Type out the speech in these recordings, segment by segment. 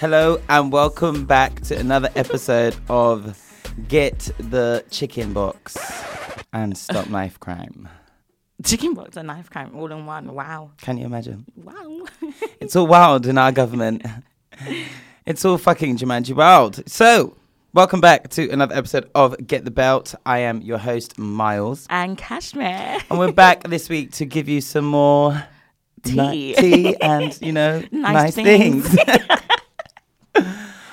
Hello and welcome back to another episode of Get the Chicken Box and Stop Knife Crime. Chicken box and knife crime all in one. Wow. Can you imagine? Wow. It's all wild in our government. It's all fucking Jumanji wild. So, welcome back to another episode of Get the Belt. I am your host, Miles. and Kashmir. And we're back this week to give you some more ni- Tea. tea and, you know, nice, Nice things. things.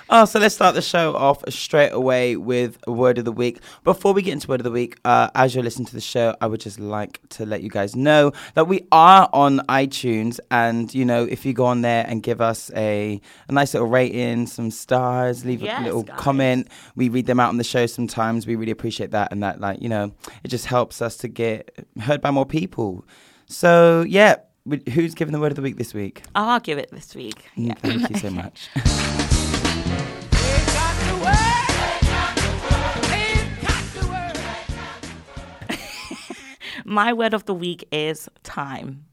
Oh, so let's start the show off straight away with a word of the week. Before we get into word of the week, uh, as you're listening to the show, I would just like to let you guys know that we are on iTunes, and you know, if you go on there and give us a, a nice little rating, some stars, leave a little guys. comment, we read them out on the show sometimes. We really appreciate that, and that, like, you know, it just helps us to get heard by more people. So, yeah, who's giving the word of the week this week? I'll give it this week. Mm, Yeah. Thank you so much. My word of the week is time.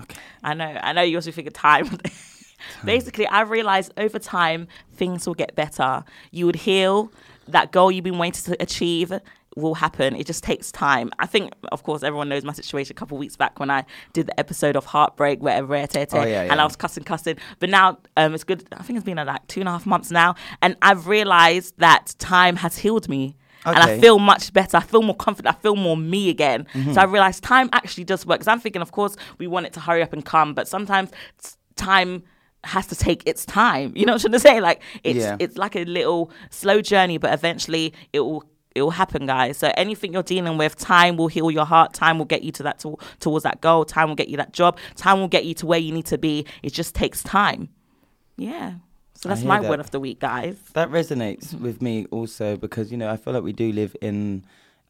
Okay. I know. I know you also think of time. Basically, I realized over time things will get better. You would heal. That goal you've been waiting to achieve will happen. It just takes time. I think, of course, everyone knows my situation a couple of weeks back when I did the episode of Heartbreak, where rare te te, Oh, yeah, and. I was cussing, cussing. But now um, it's good. I think it's been uh, like two and a half months now, and I've realized that time has healed me. And I feel much better. I feel more confident. I feel more me again. Mm-hmm. So I realized time actually does work. Because I'm thinking, of course, we want it to hurry up and come, but sometimes time has to take its time. You know what I'm trying to say? Like it's Yeah. it's like a little slow journey, but eventually it will it will happen, guys. So anything you're dealing with, time will heal your heart. Time will get you to that to, towards that goal. Time will get you that job. Time will get you to where you need to be. It just takes time. Yeah. So that's my that. word of the week, guys. That resonates with me also because you know I feel like we do live in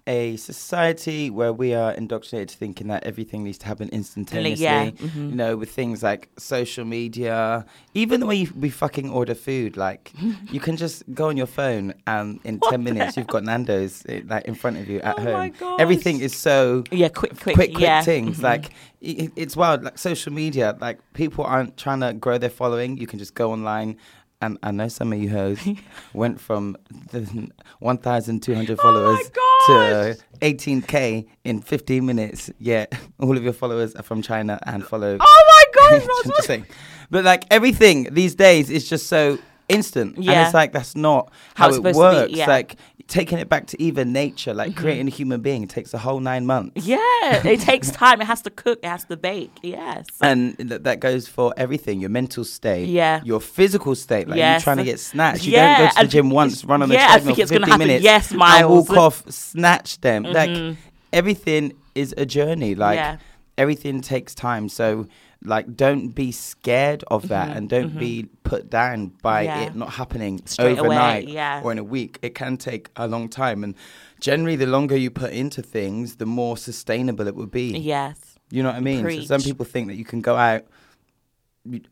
a society where we are indoctrinated to thinking that everything needs to happen instantaneously. yeah, mhm. You know, with things like social media, even the way you, we fucking order food, like you can just go on your phone and in ten minutes you've got Nando's eh, like in front of you at Oh home. Everything is so Yeah, quick, quick, quick, quick yeah. things. Mhm. Like i- it's wild. Like social media, like people aren't trying to grow their following. You can just go online. And I know some of you hoes went from the 1,200 followers to 18k in 15 minutes. Yet all of your followers are from China and follow. Oh my gosh! I'm just saying. But like everything these days is just so instant. And Yeah. it's like that's not How how, it to be, works. yeah. Mm-hmm. Like taking it back to even nature, like creating a human being takes a whole nine months. Yeah, it takes time. It has to cook. It has to bake. Yes. And th- that goes for everything your mental state, Yeah. your physical state. Like Yes. you're trying to get snatched. You Yeah, don't go to the and gym once, run on the yeah, treadmill for it's gonna 15 happen. minutes, Yes, and Miles. walk off, snatch them. Like Mhm. everything is a journey. Like everything takes time. So like don't be scared of that and don't be put down by Mm-hmm, Yeah. it not happening Straight away, overnight yeah. or in a week. It can take a long time and generally the longer you put into things, the more sustainable it will be. yes. You know what I mean? So some people think that you can go out,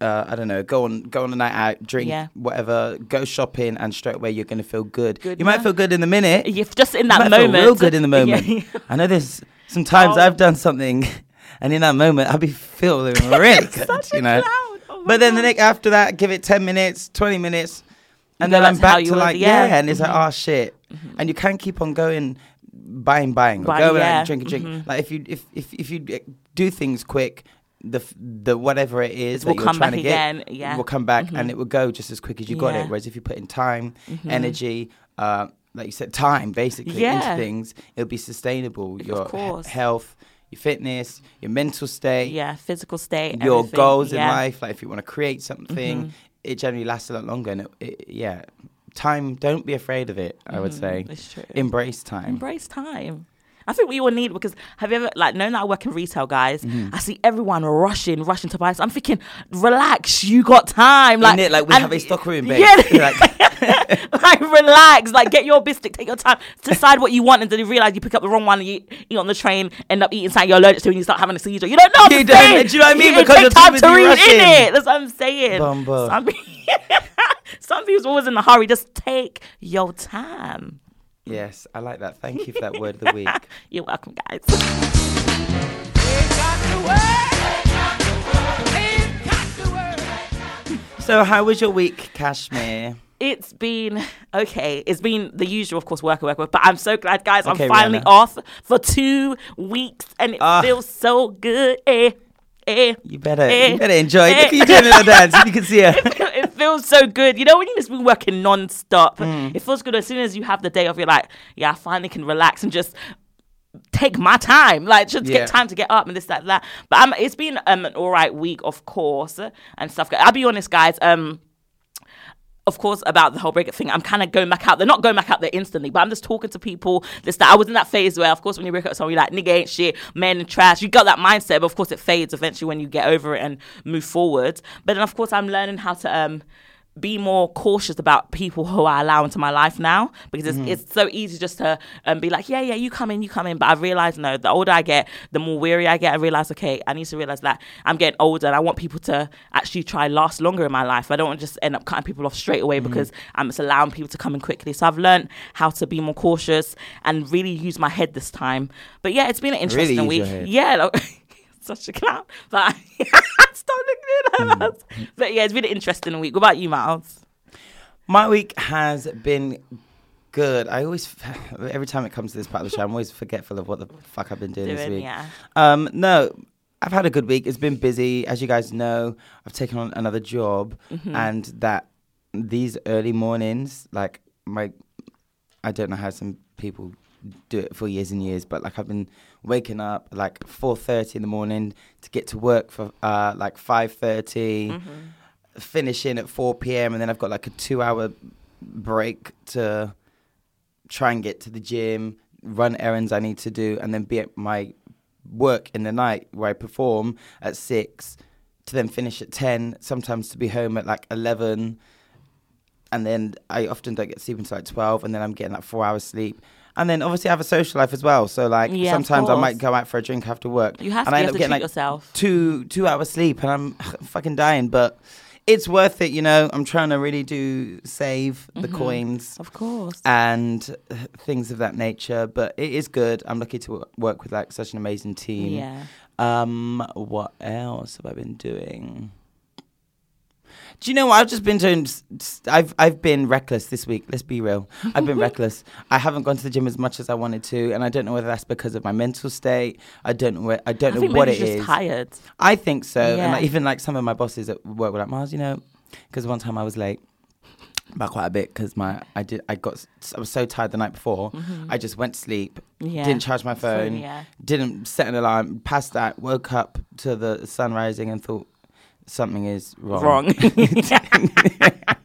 uh, I don't know, go on go on a night out, drink Yeah. whatever, go shopping, and straight away you're gonna feel good. Good you might feel good in the minute. If just in you that might moment, feel real good in the moment. Yeah. I know there's sometimes Oh. I've done something, and in that moment I'd be feeling really good. You know. Oh but then the next after that, give it ten minutes, twenty minutes. And go then I'm back to like, yeah. yeah, and it's like, Mhm. oh shit. and you can't keep on going buying, buying, or Buy- going yeah, and drinking, drinking. Like if you if if if you eh, do things quick. The the whatever it is will that you're come trying back to get again, yeah. will come back and it will go just as quick as you got Yeah. it. Whereas if you put in time, energy, uh, like you said, time basically into things, it'll be sustainable. Your health, your fitness, your mental state, Yeah, physical state. your everything, goals in yeah. Mm-hmm. life. Like if you want to create something, it generally lasts a lot longer. And it, it, yeah, time. Don't be afraid of it. I would say Mm-hmm. It's true. embrace time. Embrace time. I think we all need because have you ever like knowing that I work in retail, guys? Mm-hmm. I see everyone rushing, rushing to buy. So I'm thinking, relax, you got time. Like, it? Like, we and- have a stock room, babe. Yeah, Like- like relax, like get your biscuit, take your time, decide what you want, and then you realize you pick up the wrong one, and you eat on the train, end up eating something you're allergic to, and you start having a seizure. You don't know. What You don't- do you know what I mean? It Because time to read in rushing. it. That's what I'm saying. Bumbo. Some, some people's always in a hurry. Just take your time. Yes, I like that. Thank you for that word of the week. You're welcome, guys. So, how was your week, Kashmir? It's been okay. It's been the usual, of course, work, work, work. But I'm so glad, guys. Okay, I'm finally Rihanna. off for two weeks, and it Ah. feels so good. Eh, eh. You better, Eh, you better enjoy. eh. Look at you doing a little dance. You can see her. Feels so good. You know, when you just been working non-stop, Mm. it feels good as soon as you have the day off, you're like, yeah, I finally can relax and just take my time. Like, just Yeah. get time to get up and this, that, that. But um, it's been um, an all right week, of course, and stuff. I'll be honest, guys. Um, of course, about the whole breakup thing, I'm kind of going back out. They're not going back out there instantly, but I'm just talking to people. This that I was in that phase where, of course, when you break up with someone, you're like, nigga ain't shit, man and trash. You got that mindset, but of course, it fades eventually when you get over it and move forward. But then, of course, I'm learning how to um be more cautious about people who I allow into my life now because it's, it's so easy just to um, be like, yeah, yeah, you come in, you come in. But I realize, no, the older I get, the more weary I get. I realize, okay, I need to realize that I'm getting older and I want people to actually try last longer in my life. I don't want to just end up cutting people off straight away because I'm just allowing people to come in quickly. So I've learned how to be more cautious and really use my head this time. But yeah, it's been an interesting use week. Yeah, like, such a clown. But stop looking at us. But yeah, it's been an interesting week. What about you, Miles? My week has been good. I always, every time it comes to this part of the show, I'm always forgetful of what the fuck I've been doing, this week. yeah. Um, no, I've had a good week. It's been busy, as you guys know. I've taken on another job, Mm-hmm. and that these early mornings, like my, I don't know how some people do it for years and years, but like I've been waking up like 4:30 in the morning to get to work for uh like 5:30 Mm-hmm. finishing at 4 p.m. and then I've got like a two hour break to try and get to the gym, run errands I need to do, and then be at my work in the night where I perform at six to then finish at 10, sometimes to be home at like 11. And then I often don't get sleep until like 12, and then I'm getting like four hours sleep. And then obviously I have a social life as well. So like Yeah, sometimes I might go out for a drink after work. You have and to- I end have up to getting treat like yourself. two two hours sleep, and I'm fucking dying. But it's worth it, you know. I'm trying to really do save the Mm-hmm. coins Of course. and things of that nature. But it is good. I'm lucky to work with like such an amazing team. Yeah. Um, what else have I been doing? Do you know what I've just been doing? I've I've been reckless this week. Let's be real. I've been reckless. I haven't gone to the gym as much as I wanted to, and I don't know whether that's because of my mental state. I don't know. Where, I don't I know think what maybe it you're is. tired. I think so. And like, even like some of my bosses at work were like, Mars, you know, because one time I was late by quite a bit because my I did I got I was so tired the night before. I just went to sleep, Mm-hmm. Yeah. didn't charge my Phone, phone, yeah. didn't set an alarm, passed that, woke up to the sun rising and thought something is wrong. Wrong.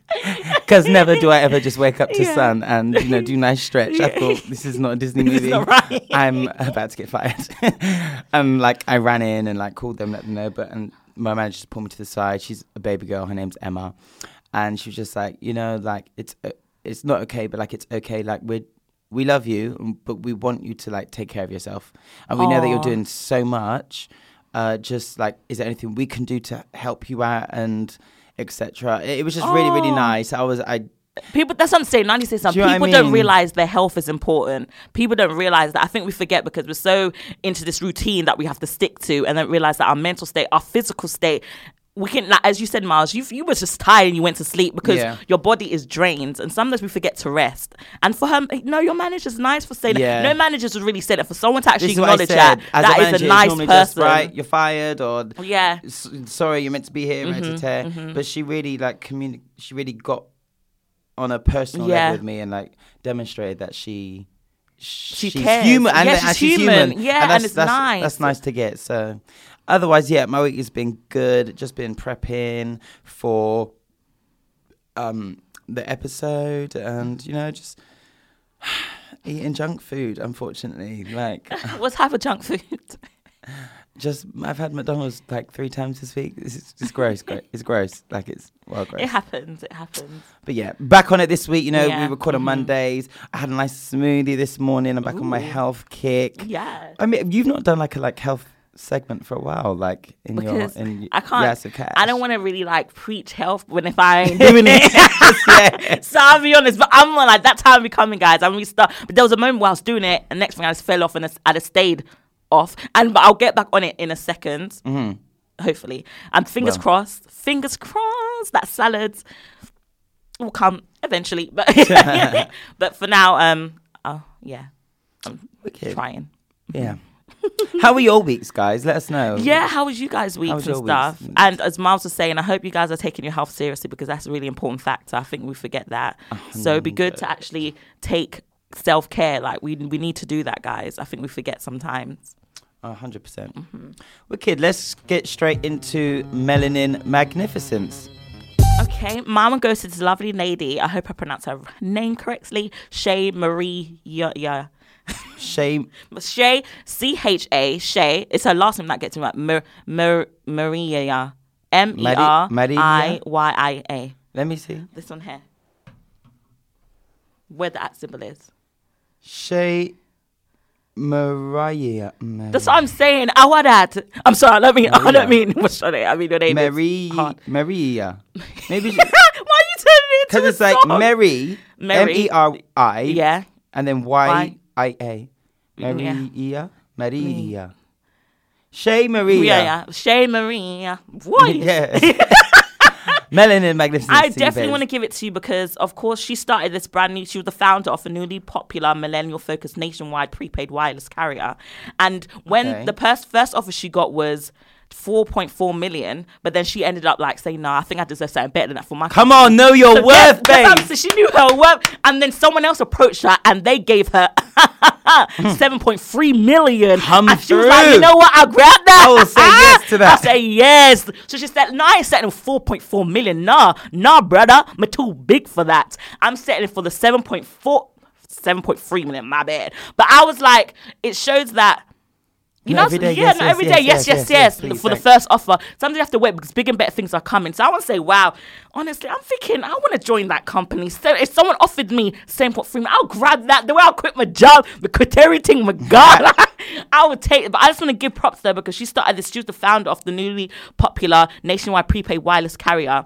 Because never do I ever just wake up to Yeah. sun and you know do nice stretch. I thought this is not a Disney movie. right. I'm about to get fired. and like I ran in and like called them, let them know. But and my manager just pulled me to the side. She's a baby girl. Her name's Emma, and she was just like, you know, like it's uh, it's not okay, but like it's okay. Like we we love you, but we want you to like take care of yourself, and we know that you're doing so much. Uh, just like, is there anything we can do to help you out and etc. It, it was just really really nice. I was I People, that's what I'm saying. 96 some Do you what I people don't realize their health is important. People don't realize that. I think we forget because we're so into this routine that we have to stick to, and then realize that our mental state, our physical state, we can, like, as you said, Miles, you you was just tired and you went to sleep because Yeah. your body is drained, and sometimes we forget to rest. And for her, no, your manager's nice for saying Yeah. that. No managers would really say that. For someone to actually This is what I acknowledge that, As that a is a nice person. Just, right, you're fired, or Yeah. sorry, you're meant to be here, Mm-hmm, mm But she really like communi- She really got on a personal Yeah. level with me and like demonstrated that she. She she's cares. human, and, Yeah, she's she's human. Yeah, and that's, it's that's, nice. That's nice to get. So, otherwise, yeah, my week has been good. Just been prepping for um the episode, and you know, just eating junk food. Unfortunately, like What's type of junk food? just I've had McDonald's like three times this week. It's it's gross. gro- It's gross. Like it's well gross. It happens. It happens. But yeah, back on it this week. You know, Yeah, we record on mhm. Mondays. I had a nice smoothie this morning. I'm back on my health kick. Yeah. I mean, you've not done like a like health segment for a while, like in Because your in I can't. Okay. I don't want to really like preach health when if I ain't doing it. so I'll be honest, but I'm like that time be coming, guys. I'm really start. But there was a moment where I was doing it, and next thing I just fell off and I just stayed off. And but I'll get back on it in a 2nd hopefully. And fingers Mm-hmm. Well. crossed, fingers crossed that salads will come eventually. But but for now, um, oh yeah, I'm Wicked. trying. Yeah. How were your weeks, guys? Let us know. Yeah, how was you guys' weeks and stuff? weeks? And as Miles was saying, I hope you guys are taking your health seriously because that's a really important factor. I think we forget that. So it'd be good to actually take self care. Like we we need to do that, guys. I think we forget sometimes. A hundred percent. Mm-hmm. Wicked. Let's get straight into melanin magnificence. Okay, Mama goes to this lovely lady. I hope I pronounced her name correctly. Shay Marie. Yeah, yeah. Shame. Shay C H A Shay. It's her last name that gets me right. Mar- Maria. M E R I Y I A. Let me see. This one here. Where the at symbol is. Shay Mariah. That's what I'm saying. I want that. I'm sorry. I don't mean. I don't mean. What's your name? I mean your name. is Mary. hard. Maria. Maybe Why are you turning it into because it's like song? Mary. Mary. M E R I. Yeah. And then Y. I A. Yeah. Maria. Maria. Shay Maria. Yeah, yeah. Shay Maria. What? Yes. Melanin magnificence. I definitely want to give it to you because, of course, she started this brand new. She was the founder of a newly popular millennial-focused nationwide prepaid wireless carrier. And when Okay. the pers- first offer she got was 4.4 million, but then she ended up like saying, "Nah, I think I deserve something better than that for my." Come on, know your So worth, babe. I'm she knew her worth, and then someone else approached her, and they gave her hmm. point three million. Come and she was like, "You know what? I'll grab that. I will say yes to that. I say yes." So she said, "No, I ain't settling four point four million. Nah, nah, brother, I'm too big for that. I'm settling for the 7.4." 7.3 million, my bad. But I was like, it shows that you No, know, every day, yeah, yes, no, yes, every yes, day, yes, yes, yes, yes, please, for the first offer. Sometimes you have to wait because big and better things are coming. So I want to say, wow, honestly, I'm thinking I want to join that company. So if someone offered me same pot free, I'll grab that. The way I'll quit my job, the quit everything, my God, I would take it. But I just want to give props there because she started this. She was the founder of the newly popular nationwide prepaid wireless carrier.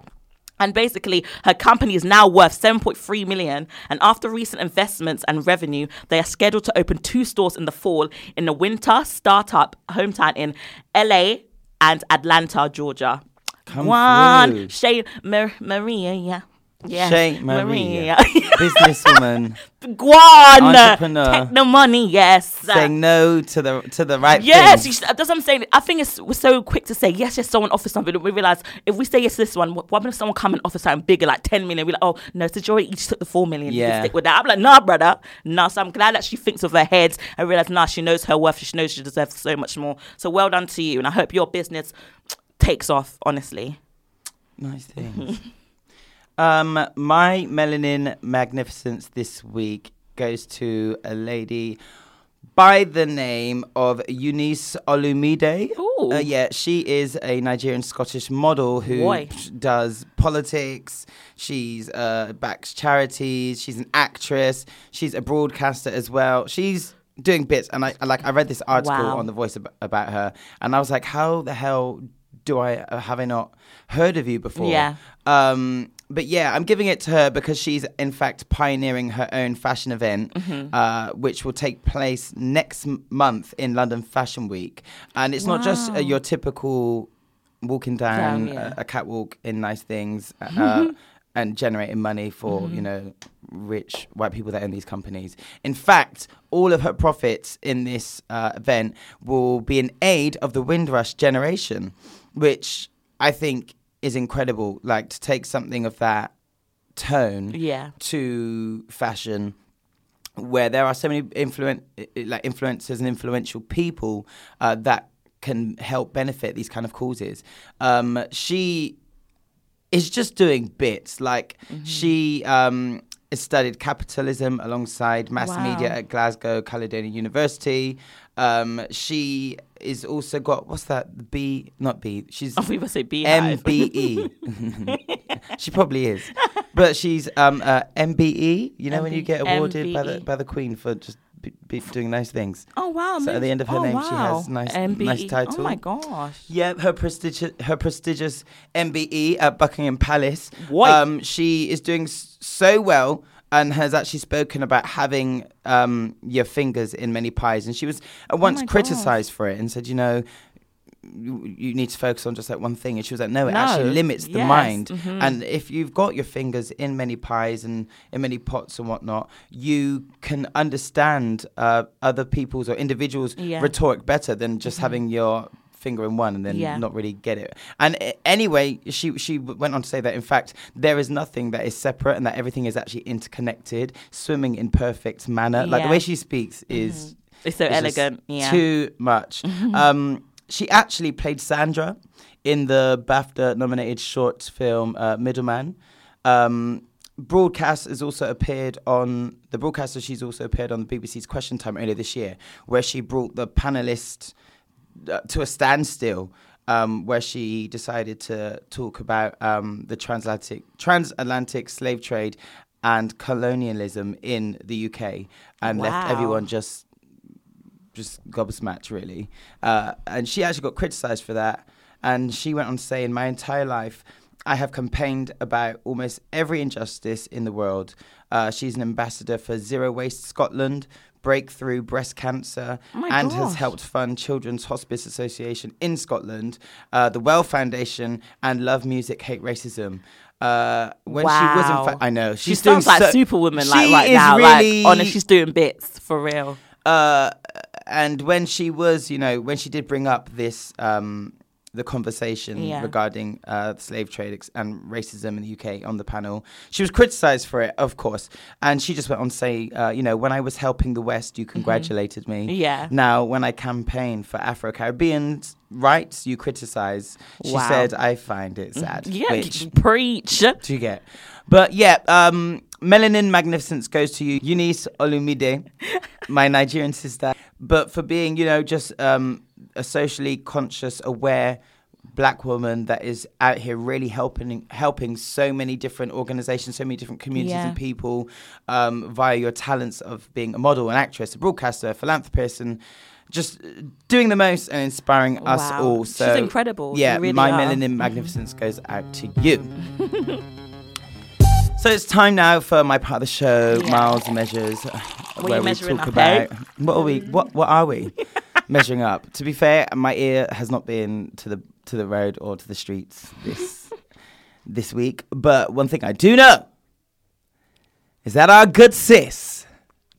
And basically, her company is now worth 7.3 million. And after recent investments and revenue, they are scheduled to open two stores in the fall in the winter startup hometown in LA and Atlanta, Georgia. Come One through. Shay Mar- Maria, yeah. Yeah. Shay Maria. Maria. Businesswoman Guan. Entrepreneur. Take the money, yes. saying no to the to the right Yes, thing. you should, uh, that's what I'm saying. I think it's we're so quick to say yes, yes. Someone offers something, we realize if we say yes to this one, what, what if someone come and offer something bigger, like 10 million? We're like, oh no, so Joy each took the four million. You Yeah. stick with that. I'm like, nah, brother, nah. So I'm glad that she thinks of her head and realize, nah, she knows her worth. She knows she deserves so much more. So well done to you, and I hope your business takes off. Honestly, Nice things. um, my melanin magnificence this week goes to a lady by the name of Eunice Olumide. Uh, yeah, she is a Nigerian Scottish model who Boy. does politics. She's uh, backs charities. She's an actress. She's a broadcaster as well. She's doing bits, and I I like I read this article Wow. on the Voice ab- about her, and I was like, how the hell do I uh, have I not heard of you before? Yeah. Um, but yeah, I'm giving it to her because she's in fact pioneering her own fashion event, Mm-hmm. uh, which will take place next m- month in London Fashion Week, and it's not just uh, your typical walking down Down, yeah. a, a catwalk in nice things uh, and generating money for Mm-hmm. you know rich white people that own these companies. In fact, all of her profits in this uh, event will be in aid of the Windrush generation, which I think is incredible. Like to take something of that tone Yeah. to fashion where there are so many influen- like influencers and influential people uh, that can help benefit these kind of causes. Um, she is just doing bits like Mm-hmm. she um, studied capitalism alongside mass Wow. media at Glasgow Caledonian University. Um, she is also got what's that B not B she's Oh, we must say B M B E. She probably is, but she's um uh, MBE. You know when you get awarded by the by the Queen for just be, be doing nice things. Oh wow! So at the end of her oh, name, she has nice- MBE. nice title. Oh my gosh! Yeah, her prestigious her prestigious MBE at Buckingham Palace. What? Um, she is doing so well and has actually spoken about having um, your fingers in many pies. And she was uh, once Oh gosh. criticised for it and said, you know. You, need to focus on just like one thing, and she was like, "No, it actually limits the Yes. mind. Mhm. And if you've got your fingers in many pies and in many pots and whatnot, you can understand uh, other people's or individuals' Yeah. rhetoric better than just having your finger in one and then Yeah. not really get it. And uh, anyway, she she went on to say that in fact there is nothing that is separate and that everything is actually interconnected, swimming in perfect manner. Like the Mm-hmm. way she speaks is It's so elegant. Yeah. too much. um, she actually played Sandra in the BAFTA-nominated short film uh, Middleman. Um, broadcast has also appeared on the broadcaster. She's also appeared on the BBC's Question Time earlier this year, where she brought the panelists to a standstill. Um, where she decided to talk about um, the transatlantic transatlantic slave trade and colonialism in the UK, and left everyone just just gobsmacked really. Uh, and she actually got criticized for that. And she went on to say, in my entire life, I have campaigned about almost every injustice in the world. Uh, she's an ambassador for Zero Waste Scotland, Breakthrough Breast Cancer, Oh and has helped fund Children's Hospice Association in Scotland, uh, the Well Foundation, and Love Music, Hate Racism. Uh, when she was in fact, I know She she's doing sounds like so- Superwoman, like She right now. Really, Like, honest, she's doing bits for real. uh, and when she was, you know, when she did bring up this, um, the conversation Yeah. regarding uh, slave trade and racism in the UK on the panel, she was criticised for it, of course, and she just went on to say, uh, you know, when I was helping the West, you congratulated me. Mm-hmm. Yeah. Now, when I campaign for Afro Caribbean rights, you criticise. She Wow. said, I find it sad. Yeah, Which preach. do you get? But yeah, um, Melanin Magnificence goes to you, Eunice Olumide, my Nigerian sister. But for being, you know, just um, a socially conscious, aware black woman that is out here really helping helping so many different organizations, so many different communities Yeah. and people um, via your talents of being a model, an actress, a broadcaster, a philanthropist, and just doing the most and inspiring us Wow. all. She's incredible. Yeah, really my are. melanin magnificence goes out to you. so it's time now for my part of the show, Yeah. Miles Measures, What where we talk eh? about what are we what what are we measuring up? To be fair, my ear has not been to the to the road or to the streets this this week. But one thing I do know is that our good sis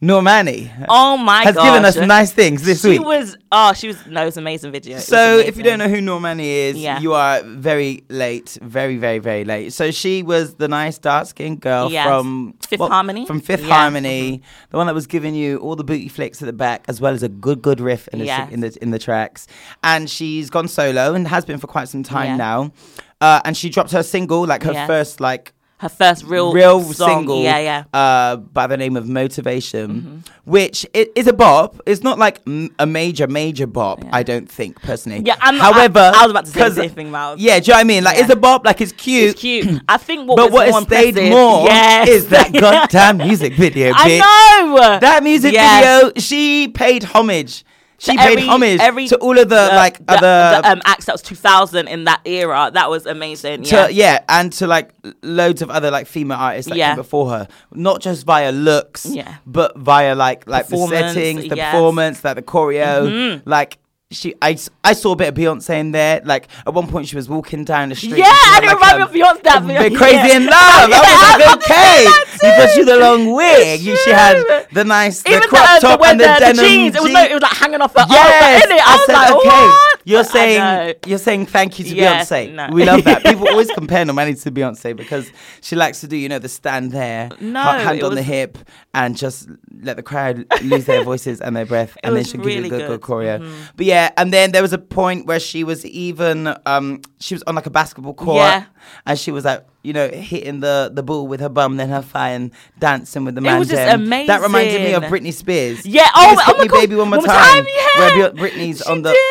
Normani Oh my god. has gosh. given us nice things this she week. She was oh she was no it was an amazing video. It So, if you don't know who Normani is, Yeah. you are very late, very, very, very late. So she was the nice dark skinned girl Yes. from Fifth Harmony? From Fifth Yeah. Harmony, the one that was giving you all the booty flicks at the back, as well as a good, good riff in the Yes. in the in the tracks. And she's gone solo and has been for quite some time Yeah. now. Uh, and she dropped her single, like her first like her first real real song. single Yeah, yeah. Uh, by the name of Motivation, Mm-hmm. which i- is a bop. It's not like m- a major, major bop, I don't think, personally. Yeah, I'm not- I- However, I was about to say the same thing, Miles. Yeah, do you know what I mean? Like, Yeah. it's a bop, like, it's cute. It's cute. I think what but was what has more stayed more yes. is that goddamn music video, bitch. I know That music Yes. video, she paid homage. She paid every- homage every- to all of the, like, the, other the, um, acts that was 2000 in that era. That was amazing. to, Yeah. yeah. and to like loads of other like female artists that Yeah. came before her, not just via looks, Yeah. but via like like the settings, the yes. performance, like the choreo, like she I, I saw a bit of Beyonce in there. Like at one point she was walking down the street. Yeah, and and it like, reminded um, me of Beyonce, that a Beyonce- crazy yeah. in love. I was like, okay. Because she had the long wig. You- She had the nice the Even the, crop uh, top the, and the, the, the denim jeans, it was, no, it was like hanging off her Yes, arm. It, I, was said, like, okay. what? You're I saying you're saying thank you to Yes, Beyonce. no. We love that. People always compare Normani to Beyonce because she likes to do, you know, the stand there, No, hand on the hip, and just let the crowd lose their voices and their breath, and then she'll give you a good, good good. Mm-hmm. choreo. But yeah, and then there was a point where she was even, um, she was on like a basketball court, Yeah. and she was like, you know, hitting the the ball with her bum, then her thigh, and dancing with the man. It was just amazing. That reminded me of. Britney Spears. Yeah, oh, oh my me, God. baby, one more One more time. time, yeah. Where Britney's She on the. did.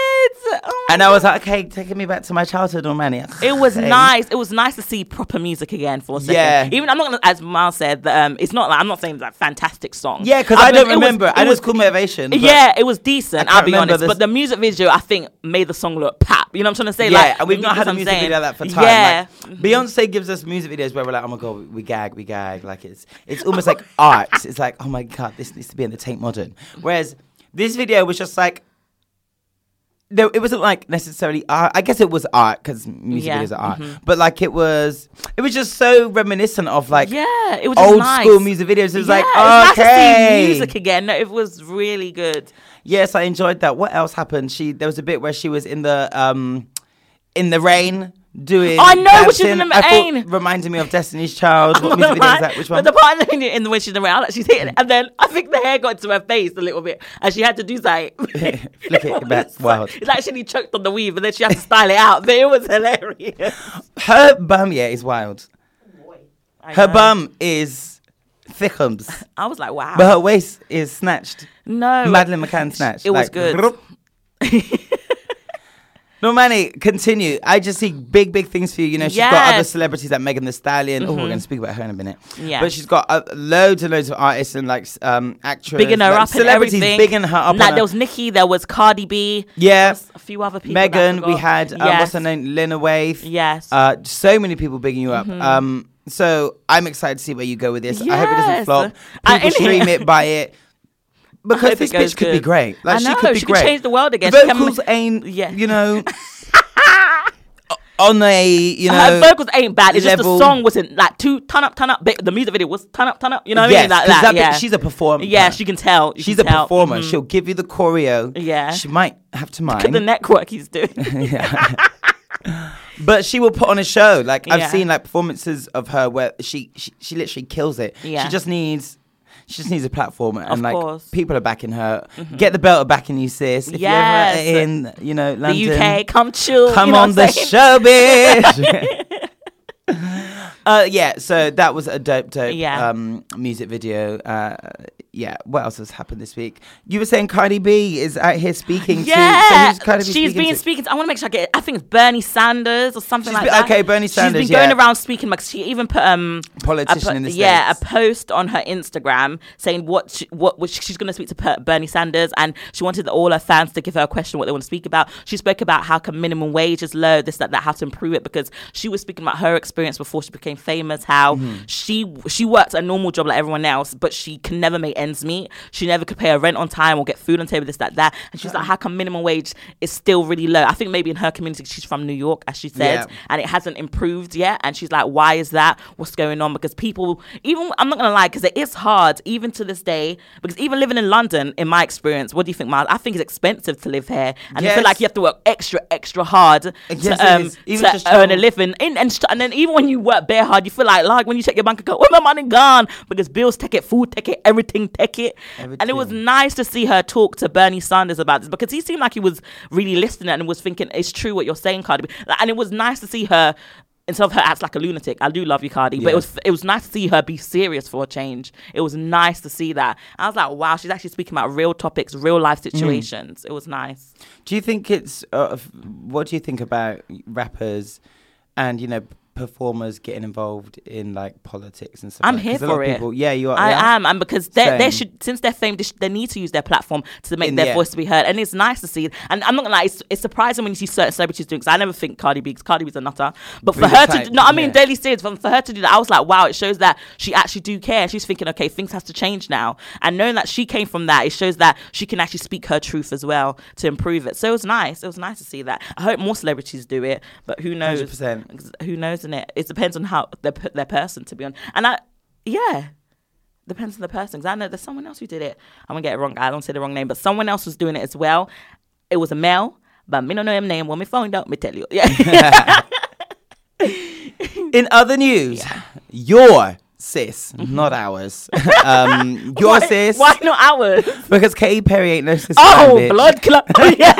Oh And I was like, okay, taking me back to my childhood already. It was Okay. nice. It was nice to see proper music again for a second. Yeah. Even I'm not gonna, as Miles said, that, um, it's not like I'm not saying like fantastic song. Yeah, because I I, don't mean, it was- remember. I it know was it's cool motivation. Yeah, it was decent. I I'll be honest, this- but the music video I think made the song look pap. You know what I'm trying to say? Yeah, like, and we've not had a music saying. video like that for time. Yeah, Like, Beyonce gives us music videos where we're like, oh my god, we, we gag, we gag. Like it's it's almost like art. It's like, oh my god, this needs to be in the Tate Modern. Whereas this video was just like. There, it wasn't like necessarily art. I guess it was art because music Yeah, videos are art. mhm. But like it was, it was just so reminiscent of like yeah, it was old nice. school music videos. It was yeah, like, it was okay, nice music again. No, it was really good. Yes, I enjoyed that. What else happened? She there was a bit where she was in the um in the rain doing. I know, when she was in dancing. the I thought- rain. reminded me of Destiny's Child. I'm What music video is that? Which one? But the part in the, in the when she's around, like, she's hitting it, and then I think the hair got into her face a little bit, and she had to do like Flick it back. It's Wild. It's like she choked on the weave, and then she had to style it out. But it was hilarious. Her bum, yeah, is wild. I Her know. bum is thickums, I was like, wow. but her waist is snatched. no, Madeline McCann snatched. It was good. No, Manny, continue. I just see big, big things for you. You know, she's got other celebrities like Megan the Stallion. Oh, we're going to speak about her in a minute. Yeah. But she's got uh, loads and loads of artists and like s- um, actors. bigging her like, up and celebrities everything. bigging her up. Like on there was Nicki, there was Cardi B. Yeah. a few other people. that I Megan, we forgot. had um, what's her name, Lena Waithe. Yes. Uh, so many people bigging you up. Um, so I'm excited to see where you go with this. I hope it doesn't Yes. flop. I- People stream it, buy it. Because this it bitch could be great. Like I she know, could be she could great. change the world again. She Vocals ain't, Yeah. you know, on a, you know, her vocals ain't bad. It's just the song wasn't like too turn up, turn up. The music video was turn up, turn up. You know what I Yes, mean? Like that. that yeah. she's a performer. Yeah, she can tell. You She's can a tell. performer. Mhm. She'll give you the choreo. Yeah. She might have to mind. The network he's doing. Yeah. but she will put on a show. Like I've Yeah. seen like performances of her where she she, she literally kills it. Yeah. She just needs she just needs a platform and Of like course. Mm-hmm. people are backing her. Get the belt back in you, sis. If Yes. you're ever in, you know, London, the UK, come chill. come you know on the saying? show, bitch. Uh, yeah, so that was a dope, dope Yeah. um, music video. Uh, yeah, what else has happened this week? You were saying Cardi B is out here speaking to. Yeah, So Cardi B she's speaking been to? speaking. To, I want to make sure I get. It. I think it's Bernie Sanders or something She's like been- that. okay, Bernie Sanders, She's been going yeah. around speaking. Like she even put um a Politician po- in the yeah a post on her Instagram saying what she, what which she's going to speak to Bernie Sanders and she wanted all her fans to give her a question what they want to speak about. She spoke about how can minimum wage is low, this that that how to improve it because she was speaking about her experience before she became famous. How Mm-hmm. she she worked a normal job like everyone else, but she can never make ends meet. She never could pay her rent on time or get food on table. This that that, and she's like, how come minimum wage is still really low? I think maybe in her community, she's from New York, as she said, Yeah. and it hasn't improved yet. And she's like, why is that? What's going on? Because people, even I'm not gonna lie, because it is hard even to this day. Because even living in London, in my experience, what do you think, Miles? I think it's expensive to live here, and you Yes. feel like you have to work extra, extra hard Yes, to um. Even to just earn a living. In, and and then even when you work bare hard, you feel like like when you check your bank account, where my money gone? Because bills take it, food take it, everything take it. And it was nice to see her talk to Bernie Sanders about this because he seemed like he was really listening and was thinking it's true what you're saying, Cardi. And it was nice to see her. Instead of her acts like a lunatic, I do love you, Cardi, but it was it was nice to see her be serious for a change. It was nice to see that. I was like, wow, she's actually speaking about real topics, real life Mm. situations. It was nice. Do you think it's? Uh, what do you think about rappers and you know performers getting involved in like politics and stuff. I'm like here 'Cause for it. People, yeah, you are. I yeah. am, and because they they should since they're famed, they, sh- they need to use their platform to make In- their yeah. voice to be heard, and it's nice to see. And I'm not gonna lie, it's, it's surprising when you see certain celebrities doing. Because I never think Cardi B, because Cardi B's a nutter, but for her type, to, no, I mean yeah. daily serious, for, for her to do that, I was like, wow, it shows that she actually do care. She's thinking, okay, things has to change now, and knowing that she came from that, it shows that she can actually speak her truth as well to improve it. So it was nice. It was nice to see that. I hope more celebrities do it, but who knows? 100%. Who knows? In it, it depends on how their their person to be on. And I, yeah, depends on the person. Because I know there's someone else who did it. I'm gonna get it wrong. I don't say the wrong name, but someone else was doing it as well. It was a male, but me don't know him name. When we found out, me tell you. Yeah. In other news, your sis, not ours. um, your why, sis, Why not ours? because Katy Perry ain't no sister. Oh, blood clot. Oh, yeah.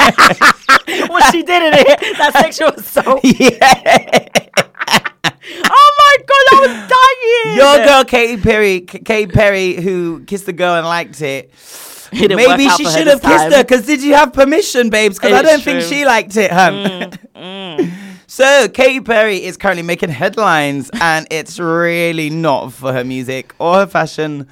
what she did in it. That sexual assault. yeah. Oh my god, I was dying. Your girl Katy Perry, K- Katy Perry, who kissed the girl and liked it. It Maybe she should have kissed time. her. Because did you have permission, babes? Because I don't think true. Mm, she liked it, hun. so Katy Perry is currently making headlines, and it's really not for her music or her fashion.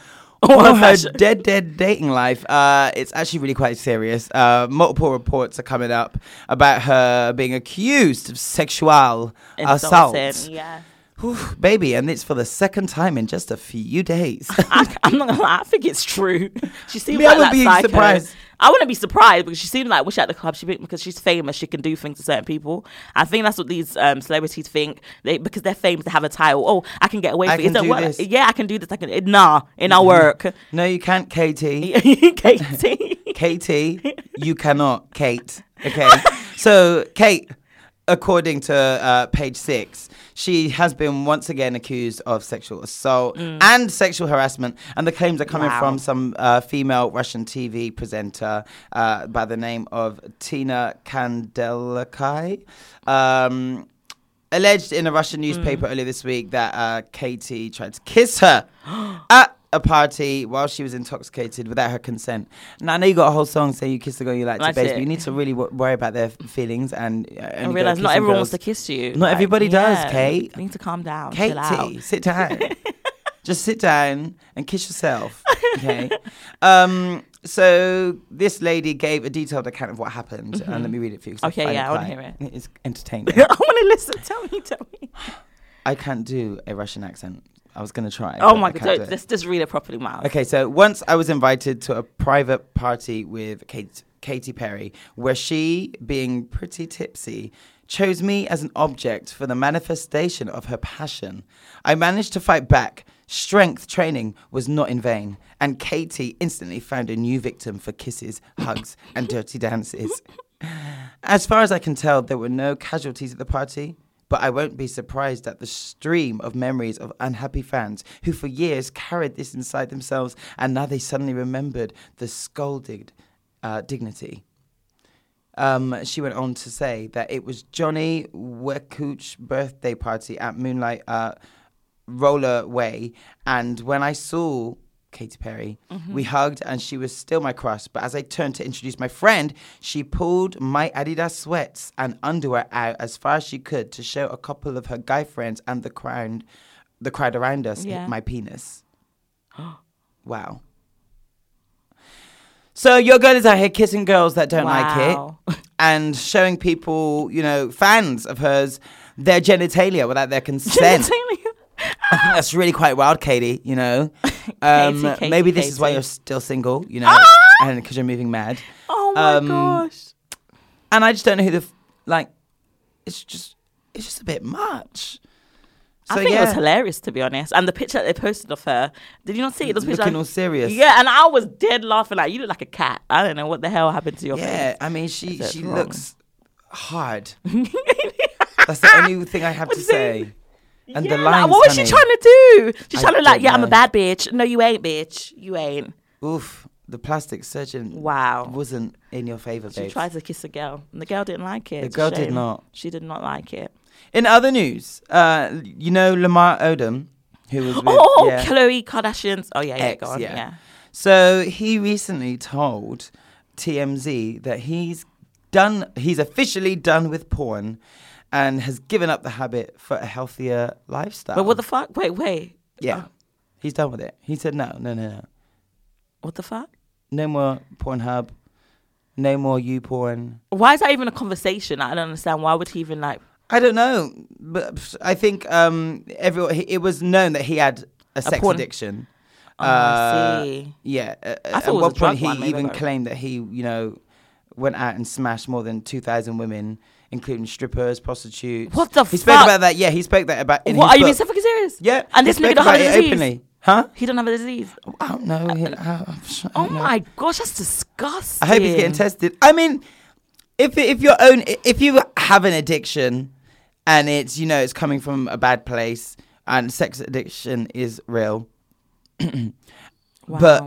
Or, her her dead, dead dating life. Uh, it's actually really quite serious. Uh, multiple reports are coming up about her being accused of sexual assault. Insulting, Yeah. Whew, baby, and it's for the second time in just a few days. I, I'm not gonna lie. I think it's true. She seems Me, I like would that be psycho. surprised. I wouldn't be surprised because she seemed like wish at the club. She because she's famous, she can do things to certain people. I think that's what these um, celebrities think. They because they're famous, they have a title. Oh, I can get away I with it. can do this. Yeah, I can do this. I can. Nah, in our work. no, you can't, Katy. Katy. Katy, you cannot, Kate. Okay. so, Kate, according to uh, page six, she has been once again accused of sexual assault and sexual harassment. And the claims are coming Wow. from some uh, female Russian TV presenter uh, by the name of Tina Kandelaki. Um, alleged in a Russian newspaper earlier this week that uh, Katy tried to kiss her at a party while she was intoxicated without her consent. Now I know you got a whole song saying you kissed the girl you like to base, but you need to really w- worry about their feelings and uh, I go realize not everyone girls. wants to kiss you. Not everybody does, Kate. You need to calm down. out. Katy, sit down. Just sit down and kiss yourself. Okay. um, so this lady gave a detailed account of what happened, and let me read it for you. Mm-hmm. Okay, find yeah, I wanna hear it. It's entertaining. I want to listen. Tell me. Tell me. I can't do a Russian accent. I was gonna try. Oh my god! Let's just read it properly, Miles. Okay, so once I was invited to a private party with Kate, Katy Perry, where she, being pretty tipsy, chose me as an object for the manifestation of her passion. I managed to fight back. Strength training was not in vain, and Katy instantly found a new victim for kisses, hugs, and dirty dances. As far as I can tell, there were no casualties at the party, but I won't be surprised at the stream of memories of unhappy fans who for years carried this inside themselves and now they suddenly remembered the scolded uh, dignity. Um, she went on to say that it was Johnny Wujek's birthday party at Moonlight uh, Roller Way, and when I saw Katy Perry, mm-hmm. we hugged, and she was still my crush. But as I turned to introduce my friend, she pulled my Adidas sweats and underwear out as far as she could to show a couple of her guy friends and the crowd, the crowd around us, Yeah. my penis. wow. So your girl is out here kissing girls that don't Wow. like it and showing people, you know, fans of hers, their genitalia without their consent. I think that's really quite wild, Katy. You know, um, Katy, Katy, maybe this is why you're still single. You know, and because you're moving mad. oh my Um, gosh! And I just don't know who the f- like. It's just, it's just a bit much. So I think yeah, it was hilarious to be honest. And the picture that they posted of her, did you not see it? Those looking like- all serious. Yeah, and I was dead laughing. Like you look like a cat. I don't know what the hell happened to your Yeah, face. I mean, she she wrong. looks hard. That's the only thing I have to What's it? say. And Yeah, the like, what was she trying to do? She's trying to like, yeah, I'm a bad bitch. No, you ain't, bitch. You ain't. Oof, the plastic surgeon. Wow. wasn't in your favor, bitch. She babe. tried to kiss a girl, and the girl didn't like it. The girl did not. She did not like it. In other news, uh, you know Lamar Odom, who was with Oh, yeah, Khloe Kardashian's. Oh yeah, yeah, ex, go on. yeah. Yeah. So he recently told TMZ that he's done. He's officially done with porn, and has given up the habit for a healthier lifestyle. But what the fuck? Wait, wait. Yeah, he's done with it. He said no, no, no, no, What the fuck? no more Pornhub, no more you porn. Why is that even a conversation? I don't understand. Why would he even like? I don't know, but I think um, everyone. It was known that he had a sex porn- addiction. Oh, I Uh, see. Yeah, uh, I at one point he one, even it. claimed that he, you know, went out and smashed more than two thousand women, including strippers, prostitutes. What the fuck He spoke about that. Yeah, he spoke that about. In what are you being so fucking serious? Yeah, And this nigga don't have a disease. openly. Huh? He don't have a disease. I don't know. He- I, oh I Oh don't know. my gosh, that's disgusting. I hope he's getting tested. I mean, if if your own if you have an addiction and it's you know it's coming from a bad place and sex addiction is real, Wow. but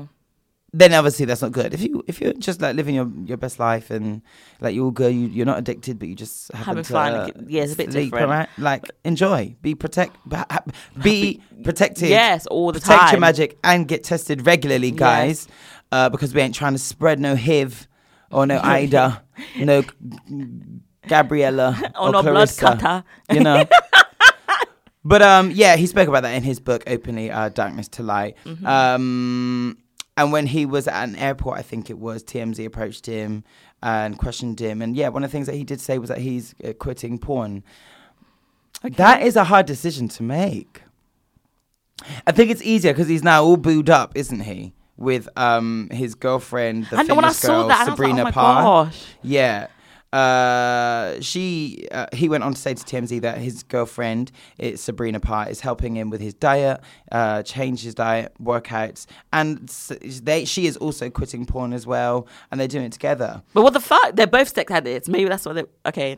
then obviously that's not good. If you if you're just like living your, your best life and like you're all good, you, you're not addicted, but you just Having to, fun, uh, yeah, it's a bit sleep different. around- Like enjoy, be protect, be protected. Yes, all the time. protect your magic and get tested regularly, guys, uh, because we ain't trying to spread no HIV or no Ida, no Gabriella Or or, no blood Clarissa, cutter. you know. But um, yeah, he spoke about that in his book, openly, uh, "Darkness to Light." Mm-hmm. Um, and when he was at an airport, I think it was TMZ approached him and questioned him, and yeah, one of the things that he did say was that he's uh, quitting porn. That is a hard decision to make. I think it's easier because he's now all booed up, isn't he? With um his girlfriend, the I know when I saw girl, that, and I was like, Sabrina oh my Parr. gosh. Yeah. Uh, she uh, he went on to say to TMZ that his girlfriend, it's Sabrina Parr, is helping him with his diet, uh, change his diet, workouts, and they she is also quitting porn as well, and they're doing it together. But what the fuck? They're both sex addicts. Maybe that's what they. Okay.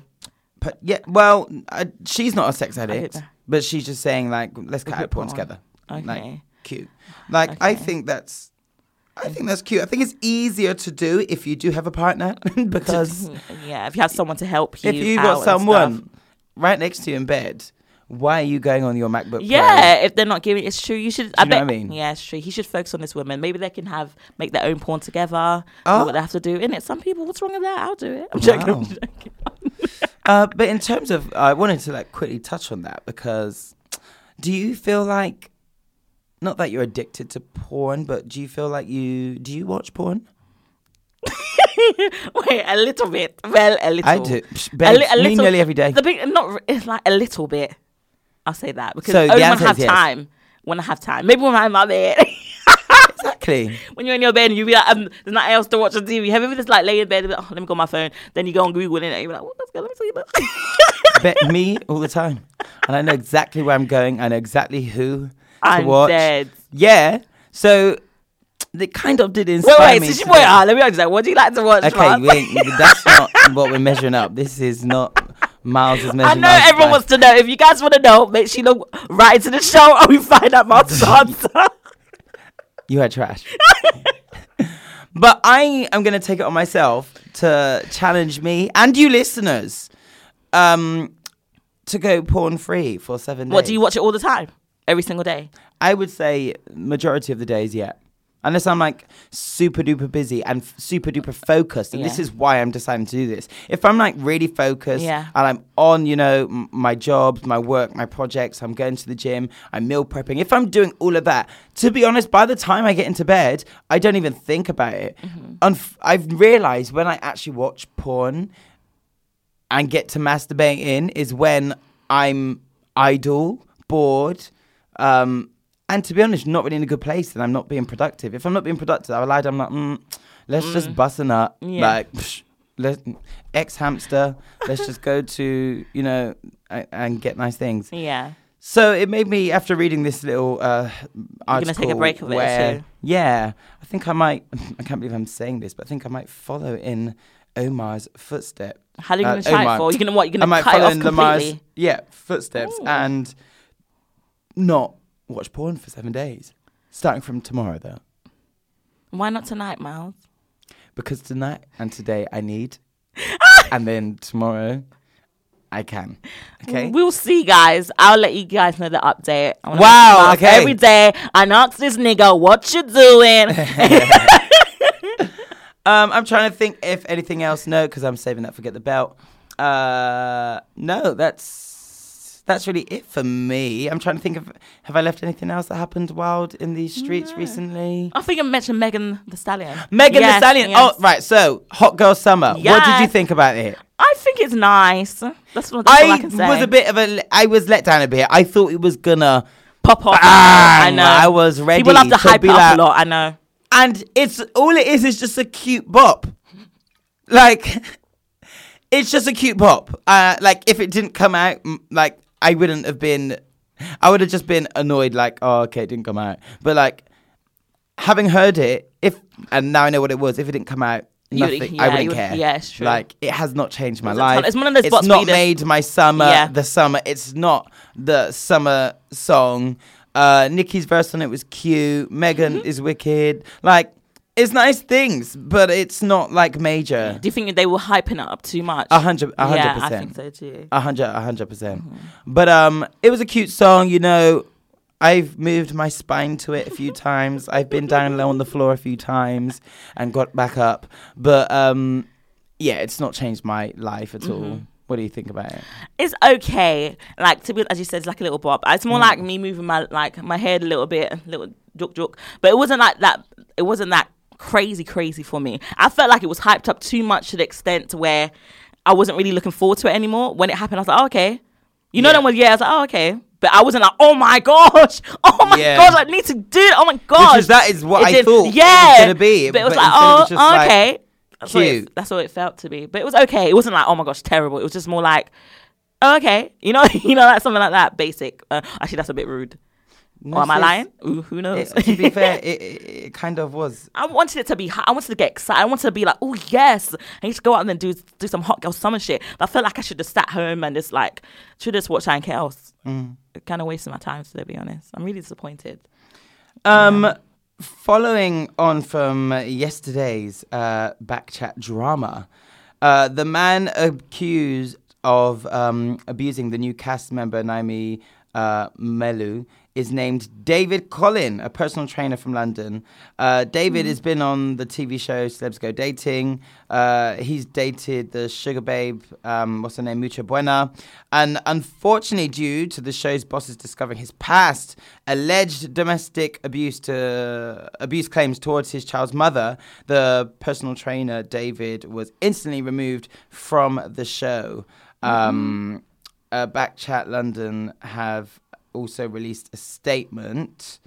But yeah, well, uh, she's not a sex addict, but she's just saying like, let's cut quit out porn porn. together. Like, Okay. cute. Like, I think that's. I think that's cute. I think it's easier to do if you do have a partner because Yeah, if you have someone to help you. if you've got someone right next to you in bed, why are you going on your MacBook? Pro? Yeah, if they're not giving, it's true. You should. I you know bet. what I mean? Yeah, it's true. He should focus on this woman. Maybe they can have make their own porn together. Oh. What they have to do in it. Some people, what's wrong with that? I'll do it. I'm joking. I'm joking. Uh, but in terms of, I wanted to like quickly touch on that because do you feel like, not that you're addicted to porn, but do you feel like you do you watch porn? Wait, a little bit. Well, a little. I do. Psh, A, li- a me little. nearly every day. The big, not. It's like a little bit. I'll say that because So only when I have yes. time. When I have time, maybe when I'm in my bed. Exactly. when you're in your bed and you be like, um, there's nothing else to watch on TV. Have you ever just like lay in bed and be like, oh, let me go on my phone? Then you go on Google and you're like, what, go, let me see this. Bet me all the time, and I know exactly where I'm going. I know exactly who I'm watch. dead. Yeah. So they kind of did Wait, inspire wait, me. so she, to wait, ah, let me ask you that. What do you like to watch? Okay, wait, that's not what we're measuring up. This is not Miles is I measuring. know Miles' everyone wants to know. If you guys want to know, make sure you look right into the show and we find out Miles' answer. You are trash. but I am going to take it on myself to challenge me and you listeners um, to go porn free for seven days. What, do you watch it all the time? Every single day? I would say majority of the days, yeah. Unless I'm like super duper busy and f- super duper focused, and this is why I'm deciding to do this. If I'm like really focused Yeah. and I'm on, you know, m- my jobs, my work, my projects, I'm going to the gym, I'm meal prepping. If I'm doing all of that, to be honest, by the time I get into bed, I don't even think about it. Mm-hmm. Unf- I've realized when I actually watch porn and get to masturbate in is when I'm idle, bored, um, and to be honest, not really in a good place, and I'm not being productive. If I'm not being productive, I lied. I'm like, mm, let's just bust a nut, Yeah. like psh, let ex hamster. let's just go to you know and, and get nice things. Yeah. So it made me after reading this little uh, gonna take a break of it, where, so- yeah, I think I might. I can't believe I'm saying this, but I think I might follow in Lamar's footsteps. How are you Uh, to try Omar. it for? You're to what? You're I going might to cut it follow off in Lamar's completely? yeah footsteps Ooh. and not watch porn for seven days, starting from tomorrow though, Why not tonight, Miles? because tonight and today I need, and then tomorrow I can. Okay. We'll see, guys. I'll let you guys know the update. Wow, okay. Every day, I ask this nigga, what you doing? Um, I'm trying to think if anything else. No, because I'm saving that for get the belt. uh, no, that's that's really it for me. I'm trying to think of have I left anything else that happened wild in these streets recently? I think I mentioned Megan Thee Stallion. Megan Yes, the Stallion. yes. Oh, right. So, Hot Girl Summer. What did you think about it? I think it's nice. That's what that's I I can say. was a bit of a. I was let down a bit. I thought it was gonna. pop off. I know. I was ready People have to to hype it up like- a lot. I know. And it's all it is is just a cute bop. Like, it's just a cute pop. Uh, like if it didn't come out, like I wouldn't have been. I would have just been annoyed. Like, oh, okay, it didn't come out. But like, having heard it, if and now I know what it was. If it didn't come out, You would- nothing. yeah, I wouldn't would- care. yeah, it's true. Like it has not changed my It's life. it's one of those It's not made my summer. Yeah. The summer. It's not the summer song. Uh, Nicki's verse on it was cute. Megan Mm-hmm. is wicked. Like it's nice things, but it's not like major. Do you think they were hyping it up too much? A hundred, a hundred percent. Yeah, I think so too. A hundred, a hundred percent. But um, it was a cute song. You know, I've moved my spine to it a few times. I've been down low on the floor a few times and got back up. But um, yeah, it's not changed my life at all. What do you think about it? It's okay. Like to be as you said, it's like a little bob. It's more Mm. like me moving my like my head a little bit, a little juk juk. But it wasn't like that. It wasn't that crazy crazy for me. I felt like it was hyped up too much to the extent where I wasn't really looking forward to it anymore. When it happened, I was like, oh, okay. You know, Yeah. that was yeah. I was like, oh, okay. But I wasn't like, oh my gosh, oh my Yeah. gosh, I need to do it. Oh my gosh. Because that is what It I didn't- thought it was yeah, gonna be, But it was but like, oh, it's just, like, okay. That's what, it, that's what it felt to be. But it was okay. It wasn't like, oh my gosh, terrible. It was just more like, oh, okay. You know, you know, like something like that. Basic. Uh, actually, that's a bit rude. Or am I lying? Ooh, who knows? It, to be fair, it, it, it kind of was. I wanted it to be. I wanted to get excited. I wanted to be like, oh yes, I need to go out and then do do some hot girl summer shit. But I felt like I should have sat home and just like should just watched anything else. Mm. Kind of wasting my time to be honest. I'm really disappointed. Um, following on from yesterday's uh, backchat drama, uh, the man accused of um, abusing the new cast member Naomi uh, Melu is named David Collin, a personal trainer from London. Uh, David has been on the TV show Celebs Go Dating. Uh, he's dated the Sugababe, um, what's her name, Mutya Buena. And unfortunately, due to the show's bosses discovering his past, alleged domestic abuse to abuse claims towards his child's mother, the personal trainer David was instantly removed from the show. Um, uh, Backchat London have also released a statement,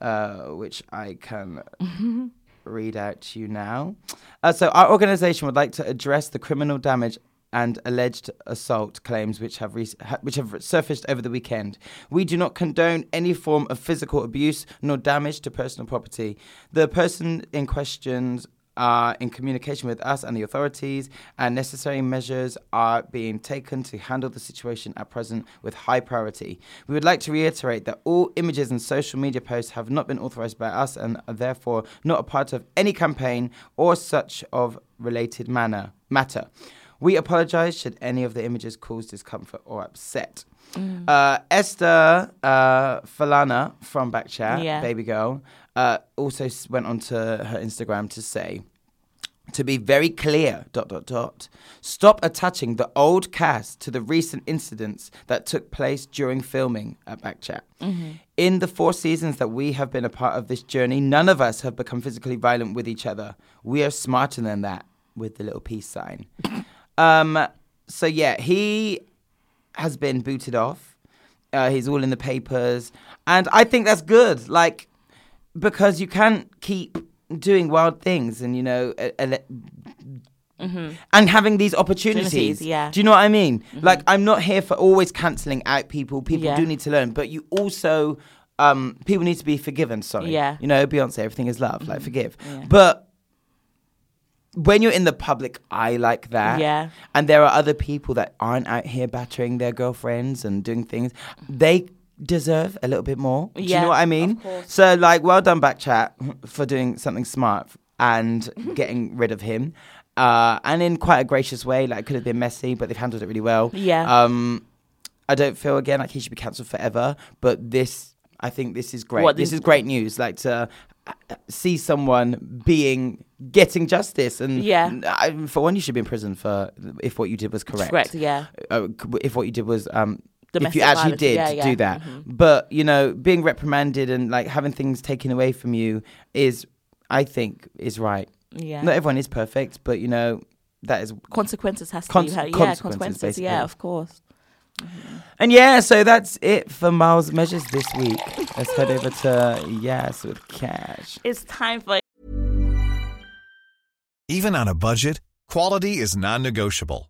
uh, which I can read out to you now. Uh, so, our organisation would like to address the criminal damage and alleged assault claims which have re- ha- which have surfaced over the weekend. We do not condone any form of physical abuse nor damage to personal property. The person in questions are in communication with us and the authorities, and necessary measures are being taken to handle the situation at present with high priority. We would like to reiterate that all images and social media posts have not been authorized by us and are therefore not a part of any campaign or such of related manner matter. We apologize should any of the images cause discomfort or upset. Uh, Esther uh, Falana from Backchat, Yeah. baby girl, uh, also went onto her Instagram to say, to be very clear, dot dot dot, stop attaching the old cast to the recent incidents that took place during filming at Backchat. In the four seasons that we have been a part of this journey, none of us have become physically violent with each other. We are smarter than that, with the little peace sign. um, so yeah, he has been booted off. Uh, he's all in the papers, and I think that's good. Like because you can't keep doing wild things, and you know, a- and having these opportunities. Opportunities, yeah. Do you know what I mean? Like I'm not here for always cancelling out people. People Yeah. do need to learn, but you also. Um, people need to be forgiven. Sorry, Yeah. Mm-hmm. You know, Beyonce, everything is love. Like, forgive. Yeah. But when you're in the public eye like that, Yeah. and there are other people that aren't out here battering their girlfriends and doing things, they deserve a little bit more. Do you know what I mean? So, like, well done, Backchat, for doing something smart and getting rid of him. Uh, and in quite a gracious way, like, it could have been messy, but they've handled it really well. Yeah. Um, I don't feel again like he should be cancelled forever, but this, I think this is great. What, this this- is great news. Like to uh, see someone being getting justice. And Yeah. I, for one, you should be in prison for if what you did was correct. Correct, yeah. Uh, if what you did was um. If you actually violence, did yeah, yeah. do that, Mhm. but you know, being reprimanded and like having things taken away from you is, I think, is right. Yeah. Not everyone is perfect, but you know, that is consequences has to Cons- be yeah consequences, consequences basically. yeah of course And yeah, so that's it for Miles Measures this week. Let's head over to Yes with Cash. it's time for Even on a budget, quality is non-negotiable.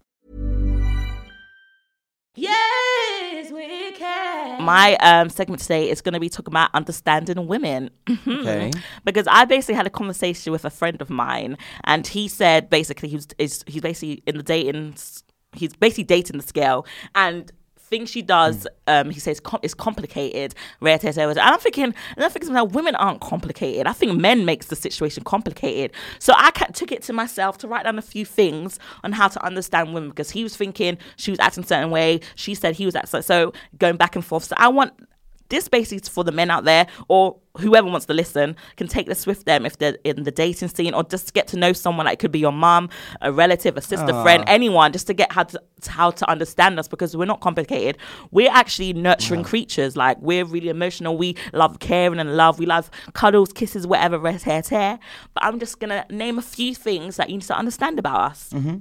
yes we can. My um segment today is going to be talking about understanding women. Okay. because I basically had a conversation with a friend of mine, and he said basically he was is he's basically in the dating, he's basically dating the scale, and things she does, um, he says com- is complicated. Rare tears, and I'm thinking, and I'm thinking, now women aren't complicated. I think men makes the situation complicated. So I ca- took it to myself to write down a few things on how to understand women because he was thinking she was acting a certain way, she said he was acting so going back and forth. So I want this basically is for the men out there or whoever wants to listen can take this with them if they're in the dating scene or just get to know someone like it could be your mom, a relative a sister ah. friend anyone just to get how to how to understand us because we're not complicated. We're actually nurturing creatures. Like we're really emotional. We love caring and love. We love cuddles kisses whatever rest hair tear. But i'm just gonna name a few things that you need to understand about us mm-hmm.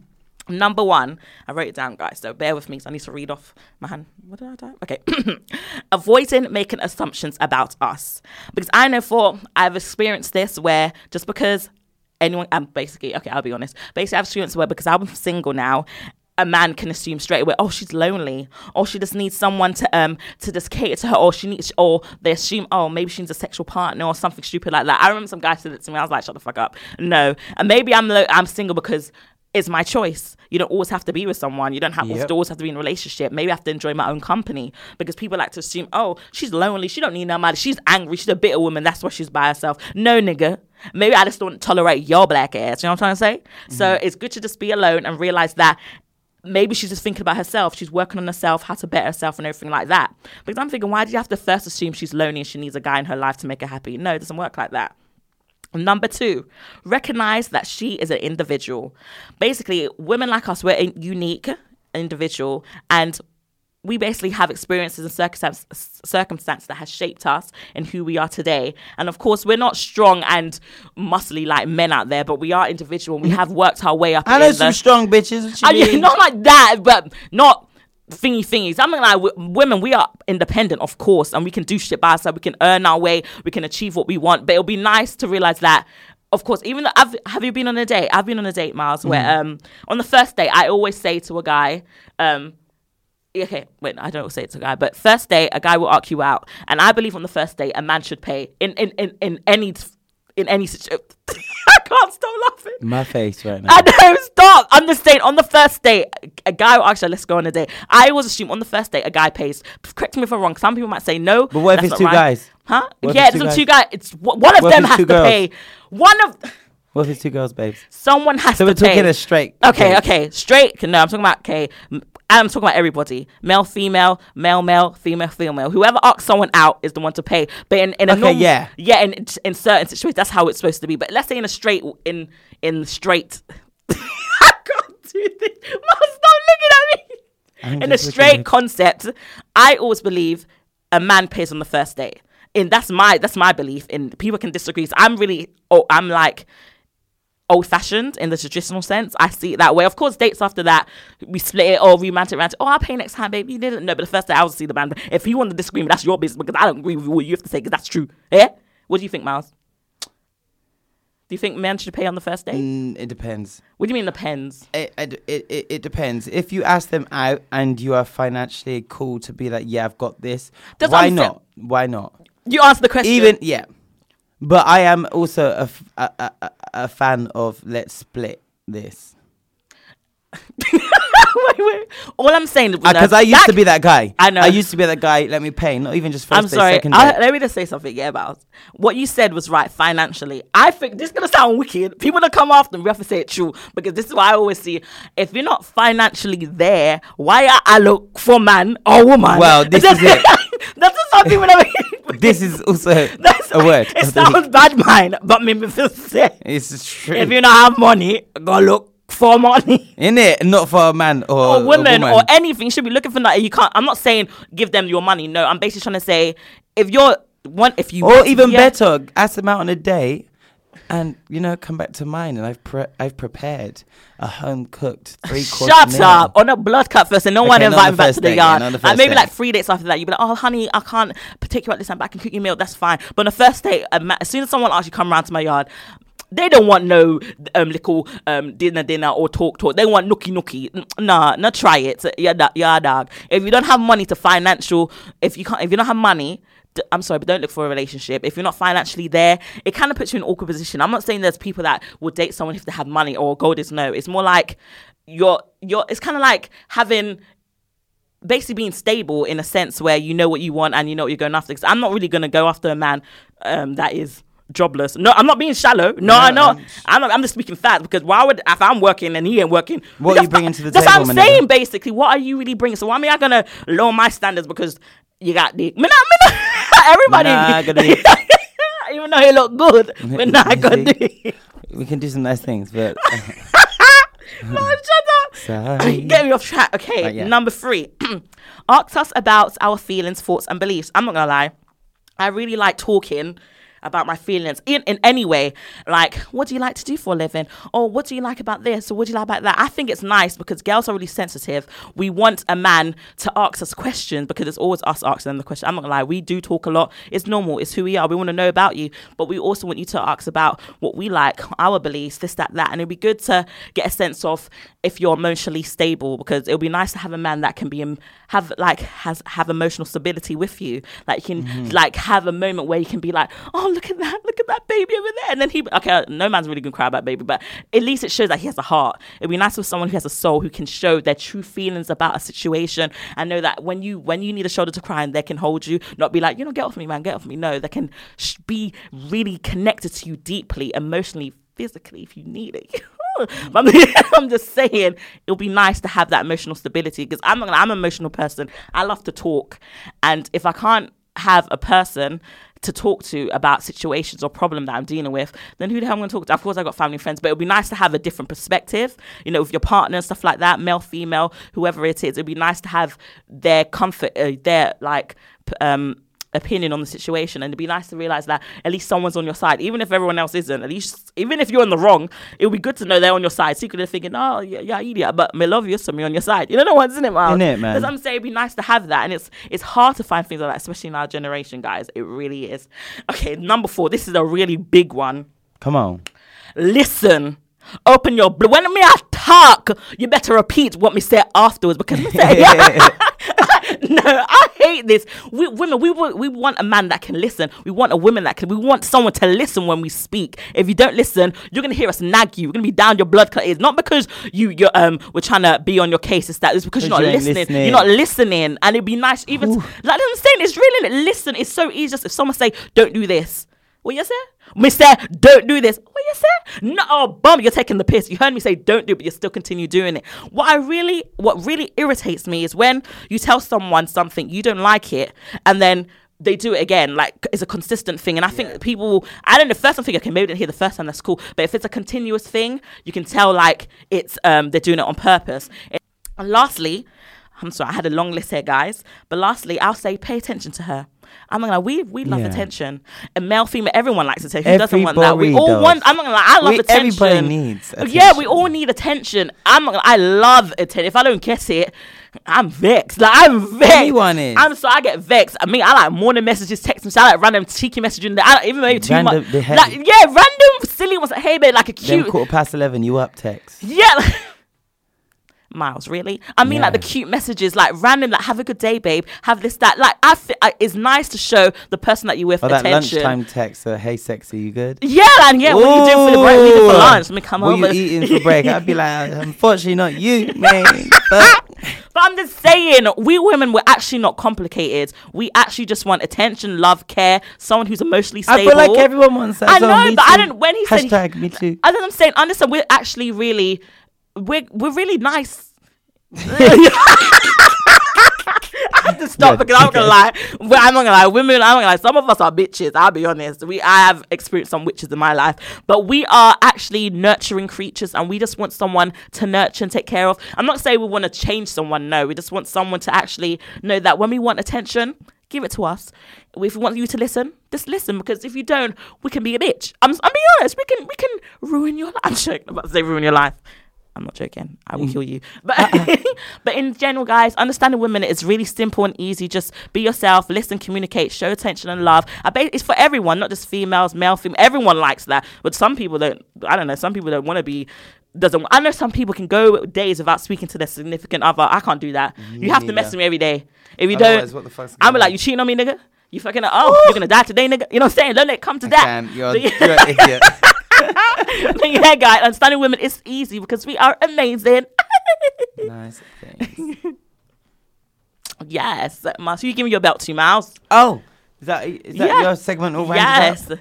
Number one, I wrote it down, guys, so bear with me. So I need to read off my hand. What did I do? Okay. Avoiding making assumptions about us. Because I know for, I've experienced this where just because anyone, I'm basically, okay, I'll be honest. Basically, I've experienced where because I'm single now, a man can assume straight away, oh, she's lonely, or she just needs someone to um to just cater to her, or she needs, or they assume, oh, maybe she needs a sexual partner or something stupid like that. I remember some guy said it to me. I was like, shut the fuck up. No, and maybe I'm lo- I'm single because it's my choice. You don't always have to be with someone. You don't have Yep. always have to be in a relationship. Maybe I have to enjoy my own company because people like to assume, oh, she's lonely. She don't need nobody. She's angry. She's a bitter woman. That's why she's by herself. No, nigga. Maybe I just don't tolerate your black ass. You know what I'm trying to say? So mm-hmm. it's good to just be alone and realize that maybe she's just thinking about herself. She's working on herself, how to better herself, and everything like that. Because I'm thinking, why do you have to first assume she's lonely and she needs a guy in her life to make her happy? No, it doesn't work like that. Number two, recognize that she is an individual. Basically, women like us, we're a unique individual and we basically have experiences and circumstance, circumstances that has shaped us and who we are today. And of course, we're not strong and muscly like men out there, but we are individual. and We have worked our way up. I know in some the- strong bitches. What you I mean, mean? not like that, but not thingy thingies. I mean, like w- women, we are independent, of course, and we can do shit by ourselves. We can earn our way. We can achieve what we want. But it'll be nice to realize that. Of course, even though I've, have you been on a date? I've been on a date, Miles, where Mm. um on the first date I always say to a guy, um, okay, wait, I don't say it to a guy, but first date, a guy will ask you out, and I believe on the first date, a man should pay in in in, in any in any situation. I can't stop laughing. My face right now. I know, stop. I'm just saying, on the first date, a guy will actually, let's go on a date. I always assume on the first date, a guy pays. Correct me if I'm wrong. Some people might say no. But what if it's two guys? Huh? What yeah, it's two guys? two guys. It's one of What them has to girls? pay. One of What if it's two girls, babes? someone has So to pay. So we're talking a straight. Okay, okay, straight. No, I'm talking about okay. I'm talking about everybody: male, female, male, male, female, female. Whoever asks someone out is the one to pay. But in, in a Okay, normal, yeah. yeah, in, in certain situations, that's how it's supposed to be. But let's say in a straight, in in straight, I can't do this. Mom, stop looking at me. I'm In a straight concept, I always believe a man pays on the first date. And that's my that's my belief. And people can disagree. So I'm really oh I'm like old fashioned in the traditional sense. I see it that way. Of course, dates after that, we split it or romantic romantic. Oh, I'll pay next time, baby. You didn't know, but the first day I will see the band. If you want to disagree, with that's your business because I don't agree with what you have to say because that's true. Yeah? What do you think, Miles? Do you think men should pay on the first date? Mm, it depends. What do you mean depends? It, it, it, it- depends. If you ask them out and you are financially cool to be like, yeah, I've got this. That's why not? Why not? You answer the question. Even yeah, but I am also a, f- a, a, a- a fan of let's split this wait, wait. All I'm saying because ah, I used to be that guy. I know. I used to be that guy. Let me pay, not even just 1st I'm day, sorry. second I, day. let me just say something. Yeah, about what you said was right financially. I think this is gonna sound wicked. People that come after me, we have to say it true because this is why I always see. If you're not financially there, why are I look for man or woman? Well, this is it. That's just some people. That this is also That's a word. It sounds bad, mine, but me me feel sick. It's true. If you don't have money, go look for money. in it, not for a man or, or a women woman. or anything you should be looking for that. You can't. I'm not saying give them your money. No, I'm basically trying to say if you're one, if you or even yeah. better, ask them out on a date, and you know, come back to mine, and I've pre- I've prepared a home cooked three course Shut meal. up on a blood cut first, and no one Okay, not invite me back to the yeah, yard. not the and maybe date. like three dates after that, you'd be like, "Oh, honey, I can't take you out this time, but I can cook your meal. That's fine." But on the first date, a ma- as soon as someone asks you come around to my yard. They don't want no um little um dinner dinner or talk talk. They want nookie nookie. Nah, not try it. Yeah, yeah, dog. If you don't have money to financial, if you can't, if you don't have money, d- I'm sorry, but don't look for a relationship. If you're not financially there, it kind of puts you in an awkward position. I'm not saying there's people that will date someone if they have money or gold is no. It's more like you're you're. It's kind of like having basically being stable in a sense where you know what you want and you know what you're going after. Because I'm not really going to go after a man um, that is jobless. No, I'm not being shallow. No, I know. I'm, not, I'm just speaking facts because why would if I'm working and he ain't working? What are you bringing not- to the That's table, what I'm saying. Basically, what are you really bringing? So why am I gonna lower my standards because you got? Me not, me not. Everybody. Nah, I got dick. Even though he look good, but not See? dick. We can do some nice things, but No, shut up. Get me off track. Okay, Right, yeah. number three. Ask us about our feelings, thoughts, and beliefs. I'm not gonna lie. I really like talking about my feelings in, in any way. Like, what do you like to do for a living? Or what do you like about this? Or what do you like about that? I think it's nice because girls are really sensitive. We want a man to ask us questions because it's always us asking them the question. I'm not gonna lie, we do talk a lot. It's normal, it's who we are. We want to know about you, but we also want you to ask about what we like, our beliefs, this, that, that. And it'd be good to get a sense of if you're emotionally stable because it'll be nice to have a man that can be have like has have emotional stability with you. Like you can mm-hmm. like have a moment where you can be like, oh look at that, look at that baby over there, and then he okay, uh, no man's really gonna cry about baby, but at least it shows that he has a heart. It'd be nice with someone who has a soul who can show their true feelings about a situation and know that when you when you need a shoulder to cry and they can hold you, not be like you know get off me man, get off me. No, they can sh- be really connected to you deeply, emotionally, physically if you need it. But I'm, just saying it'll be nice to have that emotional stability because I'm not I'm an emotional person. I love to talk, and if I can't have a person to talk to about situations or problem that I'm dealing with, then who the hell am I going to talk to? Of course, I've got family and friends, but it would be nice to have a different perspective, you know, with your partner and stuff like that, male, female, whoever it is. It'd be nice to have their comfort, uh, their like, um, opinion on the situation and it'd be nice to realize that at least someone's on your side. Even if everyone else isn't at least even if you're in the wrong it would be good to know they're on your side. Secretly thinking oh yeah, yeah idiot but me love you so me on your side. You know no one's in it man Innit, man? That's what I'm saying. It'd be nice to have that and it's it's hard to find things like that especially in our generation guys. It really is. Okay number four. This is a really big one. Come on. listen. Open your bl- when me I talk you better repeat what me say afterwards because me say no, I hate this. We women, we want we want a man that can listen. We want a woman that can. We want someone to listen when we speak. If you don't listen, you're gonna hear us nag you. We're gonna be down your blood cut. Not because you you're um we're trying to be on your case. It's that it's because you're not you listening. listening. You're not listening, and it'd be nice even to- like I'm saying. It's really listen. It's so easy. Just if someone say don't do this. What you say? Mister, don't do this. What you say? No, oh, bum, you're taking the piss. You heard me say don't do it, but you still continue doing it. What I really, what really irritates me is when you tell someone something, you don't like it, and then they do it again. Like it's a consistent thing, and I think people. I don't know. First, I'm thinking, okay, maybe they didn't hear the first time. That's cool. But if it's a continuous thing, you can tell like it's um they're doing it on purpose. And lastly, I'm sorry, I had a long list here, guys. But lastly, I'll say pay attention to her. I'm not gonna lie, we we love Yeah. attention. And male, female, everyone likes attention. Who doesn't want that? We Everybody all want. I'm not gonna lie, I love We- attention. everybody needs Yeah, we all need attention. I'm not gonna, I love attention. If I don't get it, I'm vexed. Like I'm vexed. Anyone is. I'm so I get vexed. I mean, I like morning messages, text messages, I like random cheeky messaging. I don't, even maybe too Random- much. Like, yeah, random silly ones. Like, hey, babe, like a cute. Then quarter past eleven, you up text. Yeah. Miles, really? I mean, like the cute messages, like random, like "Have a good day, babe." Have this, that. Like, I, fi- I it's nice to show the person that you with Or that attention. lunchtime text. Uh, hey, sexy, you good? Yeah, and yeah, what are you doing for the break? What are for lunch? Let me come what over. you eating for break? I'd be like, unfortunately, not you, man. But But I'm just saying, we women we're actually not complicated. We actually just want attention, love, care, someone who's emotionally stable. I feel like everyone wants that. I know, but I too. don't. When he said, hashtag me too. I don't. I'm saying, understand. We're actually really, we're we're really nice. I have to stop Yeah, because I'm not gonna lie. I'm not gonna lie. Women, I'm not gonna lie. Some of us are bitches. I'll be honest. We, I have experienced some witches in my life, but we are actually nurturing creatures, and we just want someone to nurture and take care of. I'm not saying we want to change someone. No, we just want someone to actually know that when we want attention, give it to us. If we want you to listen, just listen. Because if you don't, we can be a bitch. I'm, I'm being honest. We can, we can ruin your life. I'm joking. I'm about to say ruin your life. I'm not joking. I will mm. kill you. But but in general, guys, understanding women is really simple and easy. Just be yourself, listen, communicate, show attention and love. I bet it's for everyone, not just females, male, female. Everyone likes that. But some people don't. I don't know. Some people don't want to be. Doesn't. I know some people can go days without speaking to their significant other. I can't do that. you have to mess with me every day. If you Otherwise, don't, what the fuck's I'm like you cheating on me, nigga. You fucking oh, you're gonna die today, nigga. You know what I'm saying? Don't let it come to that. Damn, you're, you're an idiot. Yeah, guys, understanding women is easy because we are amazing. nice things. yes, Miles, who you giving your belt to, Miles? Oh, is that is that Yeah. your segment all Yes, up?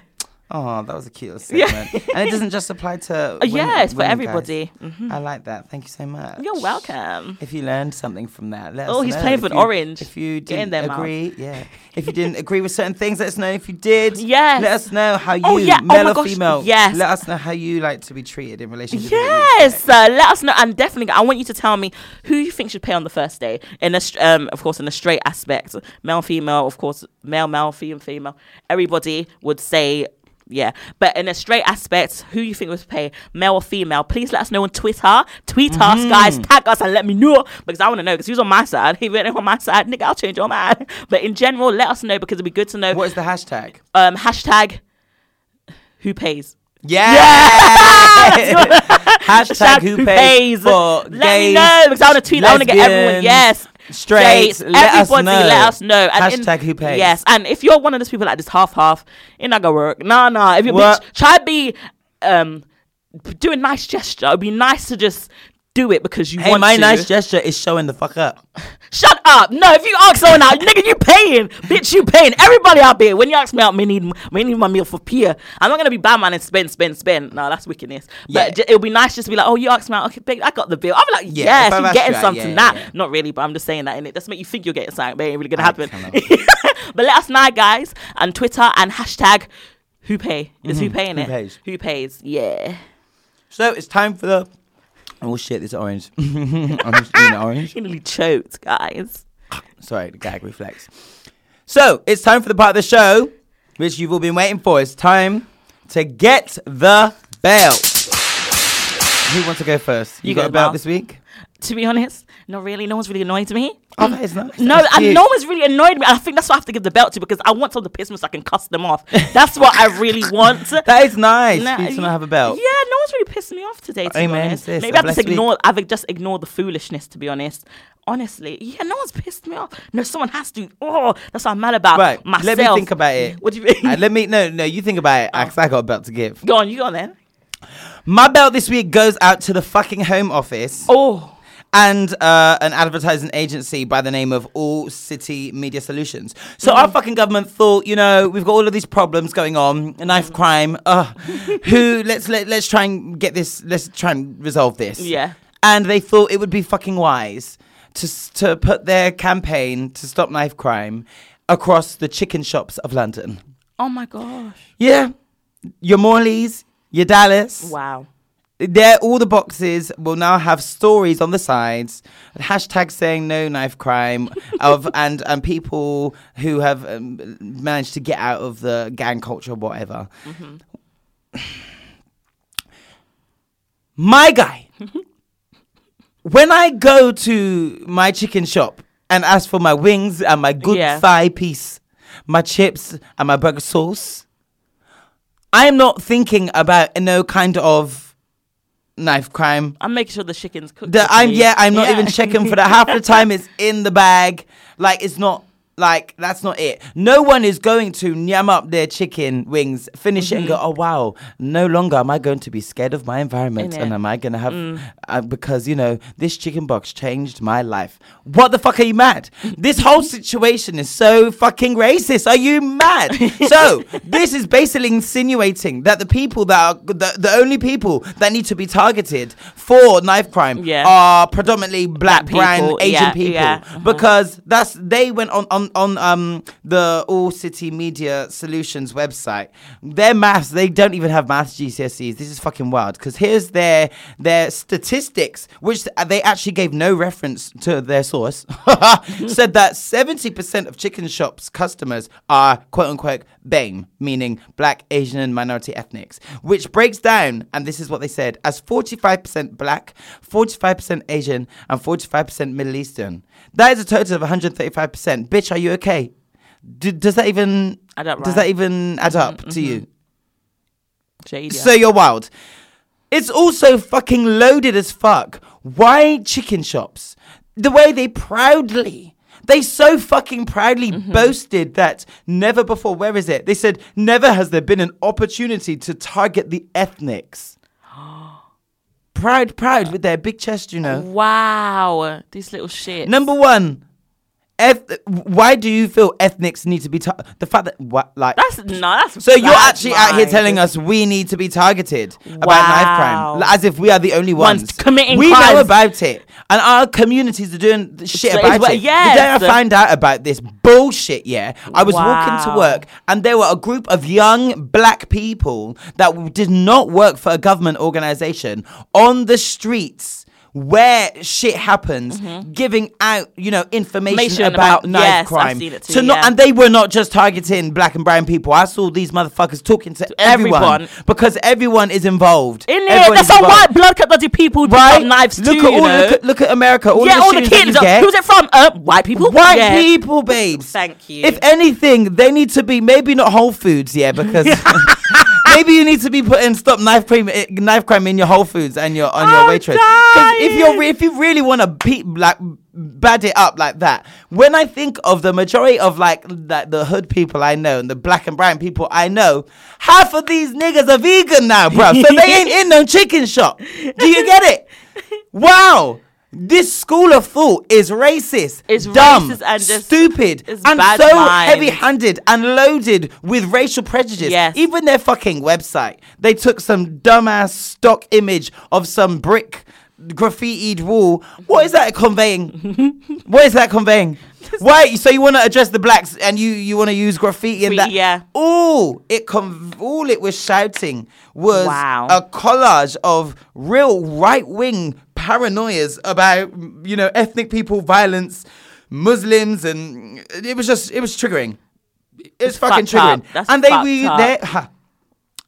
Oh, that was a cute little segment. and it doesn't just apply to. Uh, women- yeah, it's for women, everybody. Mhm. I like that. Thank you so much. You're welcome. If you learned something from that, let Oh, us he's know. playing If with you- orange. If you didn't agree, yeah. If you didn't agree with certain things, let us know. If you did, Yes. let us know how you, Oh, yeah. Oh male my or gosh, female, yes. let us know how you like to be treated in relationships. Yes, uh, let us know, and definitely, I want you to tell me who you think should pay on the first day. In a, um, of course, in a straight aspect, male, female, of course, male, male, female, female. Everybody would say. Yeah, but in a straight aspect, who you think would pay, male or female? Please let us know on Twitter. Tweet us, guys. Mm-hmm. Tag us and let me know because I want to know. Because who's on my side? He you're on my side, nigga, I'll change your mind. But in general, let us know because it'd be good to know. What is the hashtag? Um, hashtag who pays. Yeah. hashtag who pays for Let gays, me know because I want to tweet. I want to get everyone. Yes. Straights, Straights, let us everybody know. let us know. And in- Hashtag who pays. Yes, and if you're one of those people like this half half, it not gonna work. Nah, nah. If you bitch, try to be um do a nice gesture. It'd be nice to just do it because you Hey, want my to. nice gesture is showing the fuck up. Shut up! No, if you ask someone out, nigga, you paying, bitch, you paying. Everybody out there, when you ask me out, me need, me need my meal for peer. I'm not gonna be bad man and spend, spend, spend. No, that's wickedness. Yeah. But j- it'll be nice just to be like, oh, you asked me out, okay, babe, I got the bill. I'm like, Yeah, yes, you're getting something. yeah, yeah, yeah. not really, but I'm just saying that, and it does make you think you're getting something, but it ain't really gonna happen. but let us know, guys, and Twitter and hashtag who pay is who paying Mm-hmm. Who it? pays? Who pays? Yeah. So it's time for the. Oh shit! This orange. I'm just eating orange. You nearly choked, guys. Sorry, gag reflex. So it's time for the part of the show which you've all been waiting for. It's time to get the belt. Who wants to go first? You, You got go, a belt this week? To be honest, not really. No one's really annoyed me. Oh, that is nice. No, and no one's really annoyed me. I think that's what I have to give the belt to because I want someone to piss me so I can cuss them off. That's what I really want. That is nice. Nah, you to not have a belt. Yeah, no one's really pissed me off today. To be Amen, honest, sis. maybe I've just week. ignored. I've just ignored the foolishness. To be honest, honestly, yeah, no one's pissed me off. No, someone has to. Oh, that's what I'm mad about. Right. myself. Let me think about it. What do you mean? Uh, let me no no. You think about it. Because I got a belt to give. go on, you go on then. My belt this week goes out to the fucking Home Office. Oh, and uh, an advertising agency by the name of All City Media Solutions. So our fucking government thought, you know, we've got all of these problems going on, knife crime. Uh, who let's let, let's try and get this. Let's try and resolve this. Yeah. And they thought it would be fucking wise to to put their campaign to stop knife crime. across the chicken shops of London. Oh my gosh. Yeah, your Morleys, your Dallas. Wow. There, all the boxes will now have stories on the sides, hashtag saying no knife crime of and and people who have um, managed to get out of the gang culture, or whatever. My guy, when I go to my chicken shop and ask for my wings and my good Yeah. thigh piece, my chips and my burger sauce, I am not thinking about no kind of knife crime. I'm making sure the chicken's cooked. The, I'm yeah, I'm not Yeah. even checking for that. Half the time it's in the bag. Like it's not like that's not it. No one is going to nyam up their chicken wings, finish it, and go, Mm-hmm. oh wow. No longer am I going to be scared of my environment, and am I going to have Mm. uh, because you know this chicken box changed my life. What the fuck are you mad? This whole situation is so fucking racist. Are you mad? so this is basically insinuating that the people that are the, the only people that need to be targeted for knife crime Yeah. are predominantly black, Black brown, Asian yeah, people yeah, uh-huh. because that's they went on on on um the All City Media Solutions website. Their maths they don't even have maths GCSEs. This is fucking wild because here's their their statistics, which they actually gave no reference to their source. said that seventy percent of chicken shops customers are quote unquote BAME, meaning Black, Asian, and minority ethnics, which breaks down, and this is what they said, as forty five percent Black, forty five percent Asian, and forty five percent Middle Eastern. That is a total of one hundred thirty five percent. Bitch, are you okay? Does that even Add up, does that even add up to you? Shady. So you're wild. It's also fucking loaded as fuck. Why chicken shops? The way they proudly, they so fucking proudly Mm-hmm. boasted that never before, where is it? They said, never has there been an opportunity to target the ethnics. Proud, proud with their big chest, you know. wow. These little shit. Number one, eth- why do you feel ethnics need to be tar- the fact that what like That's no. That's so you're actually out here telling us we need to be targeted about knife crime, Like, as if we are the only Ones ones, committing We know crimes. about it, and our communities are doing shit So about it. yes. The day I find out about this bullshit, yeah, I was walking to work, and there were a group of young black people that did not work for a government organization on the streets. Where shit happens, giving out, you know, information, Mm-hmm. Information about, about- knife yes, I've crime. seen it too, to not, yeah. and they were not just targeting black and brown people. I saw these motherfuckers talking to, everyone, everyone. because everyone is involved. In it, there's some white blood bloody people right? knives look too. at you all, know? look, at, look at America. All yeah, the all the kids. get. Who's it from? Uh, white people. White Yeah. people, babes. Thank you. If anything, they need to be maybe not Whole Foods, yeah, because maybe you need to be putting stop knife crime, eh, knife crime in your Whole Foods and your on your I'm Waitrose. 'Cause if you're re- if you really want to pe- like bad it up like that, when I think of the majority of like that the hood people I know and the black and brown people I know, half of these niggas are vegan now, bro. So they ain't in no chicken shop. Do you get it? Wow. This school of thought is racist, It's dumb, racist and stupid, and so mind. heavy-handed and loaded with racial prejudice. Yes. Even their fucking website, they took some dumbass stock image of some brick graffitied wall. What is that conveying? what is that conveying? Why? So you want to address the blacks and you you want to use graffiti and that? Yeah. All it con- all it was shouting was Wow. a collage of real right wing paranoias about you know ethnic people violence, Muslims, and it was just it was triggering. It's, fucking triggering, and they were they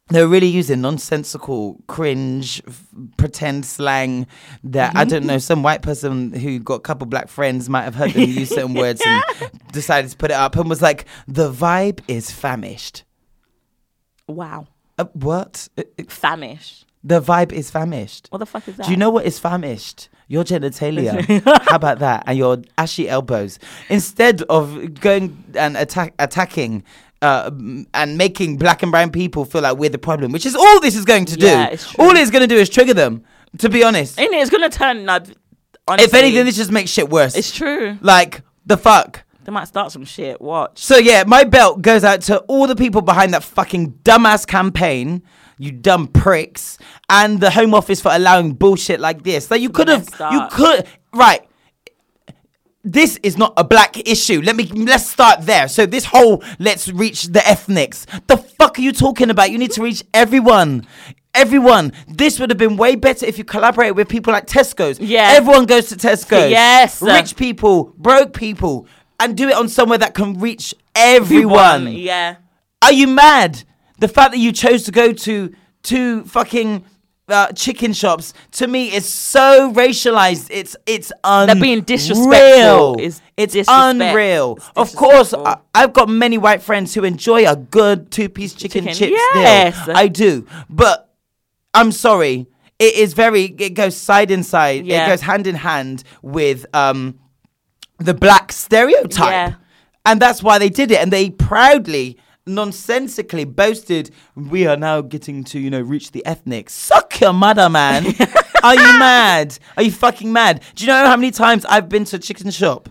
they're really using nonsensical, cringe, f- pretend slang that I don't know. Some white person who got a couple black friends might have heard them use certain words and decided to put it up and was like, "The vibe is famished." Wow. Uh, what? Uh, uh, Famished. The vibe is famished. What the fuck is that? Do you know what is famished? Your genitalia. How about that? And your ashy elbows. Instead of going and attack attacking uh, and making black and brown people feel like we're the problem, which is all this is going to Yeah, do. it's true. All it's going to do is trigger them. To be honest, Ain't it? It's gonna turn. Like, honestly, if anything, this just makes shit worse. it's true. like the fuck. They might start some shit. Watch. So yeah, my belt goes out to all the people behind that fucking dumbass campaign. You dumb pricks, and the Home Office for allowing bullshit like this. Like you could have, you could, right? this is not a black issue. Let me let's start there. So this whole let's reach the ethnics. The fuck are you talking about? You need to reach everyone. Everyone. This would have been way better if you collaborated with people like Tesco's. Yeah. Everyone goes to Tesco's. Yes. Rich people, broke people, and do it on somewhere that can reach everyone. Yeah. Are you mad? The fact that you chose to go to two fucking uh, chicken shops to me is so racialized. It's it's unreal. being disrespectful. It's it's disrespect. unreal. It's of course. I, I've got many white friends who enjoy a good two-piece chicken, Chicken, chip yes. still. I do, but I'm sorry. It is very. It goes side in side. Yeah. It goes hand in hand with um the black stereotype. Yeah. And that's why they did it. And they proudly, nonsensically boasted, we are now getting to, you know, reach the ethnic. Suck your mother, man. are you mad? Are you fucking mad? Do you know how many times I've been to a chicken shop?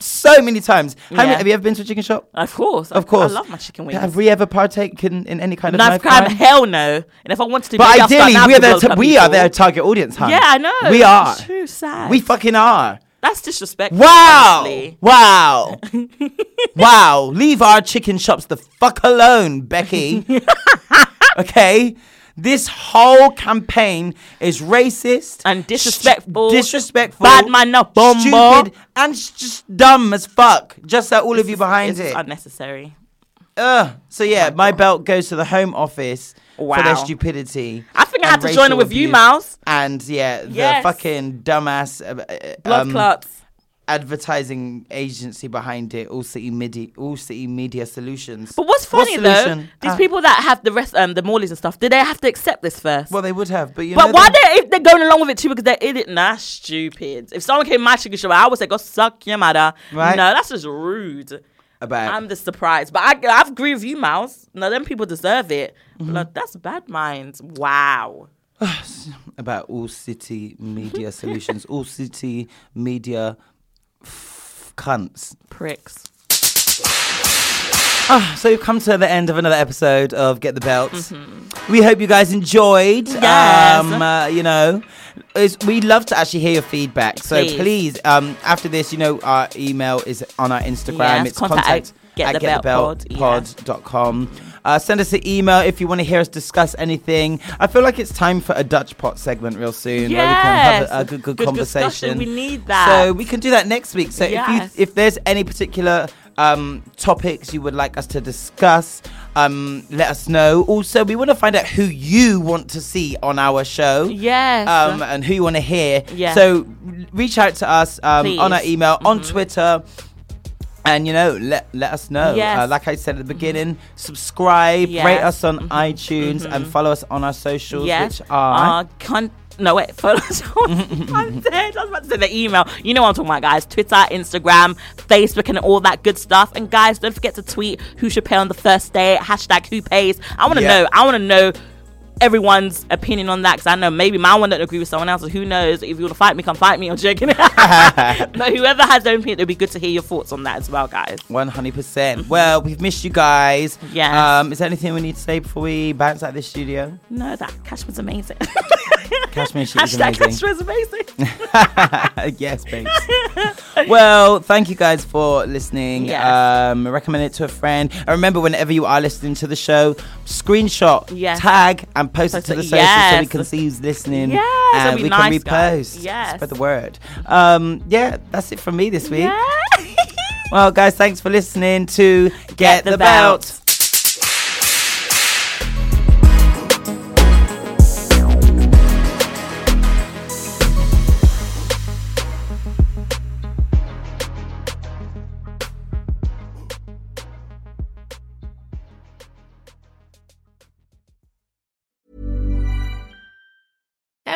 So many times. How many, have you ever been to a chicken shop? Of course. Of course. I love my chicken wings. Have we ever partaken in any kind of Knife crime? Hell no. And if I wanted to, But maybe I'll start ideally, we are their ta- we are their target audience, huh? Yeah, I know. We are. It's too sad. We fucking are. That's disrespectful. Wow! honestly. Wow! wow! Leave our chicken shops the fuck alone, Becky. okay? This whole campaign is racist And disrespectful. sh- disrespectful, Bad man, no bomber. stupid, and s- just dumb as fuck. Just like all of you behind It's it. unnecessary. Ugh. So yeah, my belt goes to the Home Office for their stupidity. I think I had to join it with you. Mouse. And yeah, the fucking dumbass uh, uh, Blood um, clots. advertising agency behind it, All City Media, All City Media Solutions. But what's What funny though, these Ah. people that have the rest, um, the Morleys and stuff, did they have to accept this first? Well, they would have, but you but know. why they- if they're going along with it too because they're in it? Nah, stupid. If someone came to my chicken shop, I would say go suck your mother. Right. No, that's just rude. About? I'm just surprised, but I I agree with you, Mouse. No, them people deserve it. Mm-hmm. But that's bad minds. Wow. about All City Media Solutions, All City Media f- cunts. Pricks. Ah, so we've come to the end of another episode of Get the Belt. We hope you guys enjoyed. Mm-hmm. Yes. Um, uh, you know, we'd love to actually hear your feedback. So Please. um, after this, you know, our email is on our Instagram. Yes, it's contact contact, at at getthebeltpod, getthebeltpod.com. Uh, send us an email if you want to hear us discuss anything. I feel like it's time for a Dutch pot segment real soon yes. where we can have a, a good, good, Good conversation. discussion. We need that. So we can do that next week. So Yes. if you if there's any particular um, topics you would like us to discuss, um, let us know. Also, we want to find out who you want to see on our show. Yes. Um, and who you want to hear. Yeah. So reach out to us um, on our Please. Mm-hmm. email, on Twitter. And you know, let let us know. Yes. Uh, like I said at the beginning, subscribe, rate Yes. Mm-hmm. us on iTunes, and follow us on our socials, Yes. which are Uh, con- no, wait. Follow us on- mm-hmm. I'm dead. I was about to say the email. You know what I'm talking about, guys. Twitter, Instagram, Facebook, and all that good stuff. And guys, don't forget to tweet who should pay on the first day. Hashtag who pays. I want to Yeah. know. I want to know everyone's opinion on that because I know maybe my one don't agree with someone else. Who knows? If you want to fight me, come fight me. I'm joking. but whoever has their own opinion, it'd be good to hear your thoughts on that as well, guys. One hundred percent. Well, we've missed you guys. Yes. Um, is there anything we need to say before we bounce out of this studio? No, that cash was amazing. Kashmir shit is Hashtag amazing. cash was amazing. yes, babes. well, thank you guys for listening. Yes. Um, recommend it to a friend. And remember, whenever you are listening to the show, screenshot, Yes. tag, and post, it to the socials so we can see who's listening. Yes, that'd and we nice, can guys. repost. Yes. Spread the word. Um, yeah, that's it from me this week. Yeah. Well, guys, thanks for listening to Get, the the, Belt. Belt.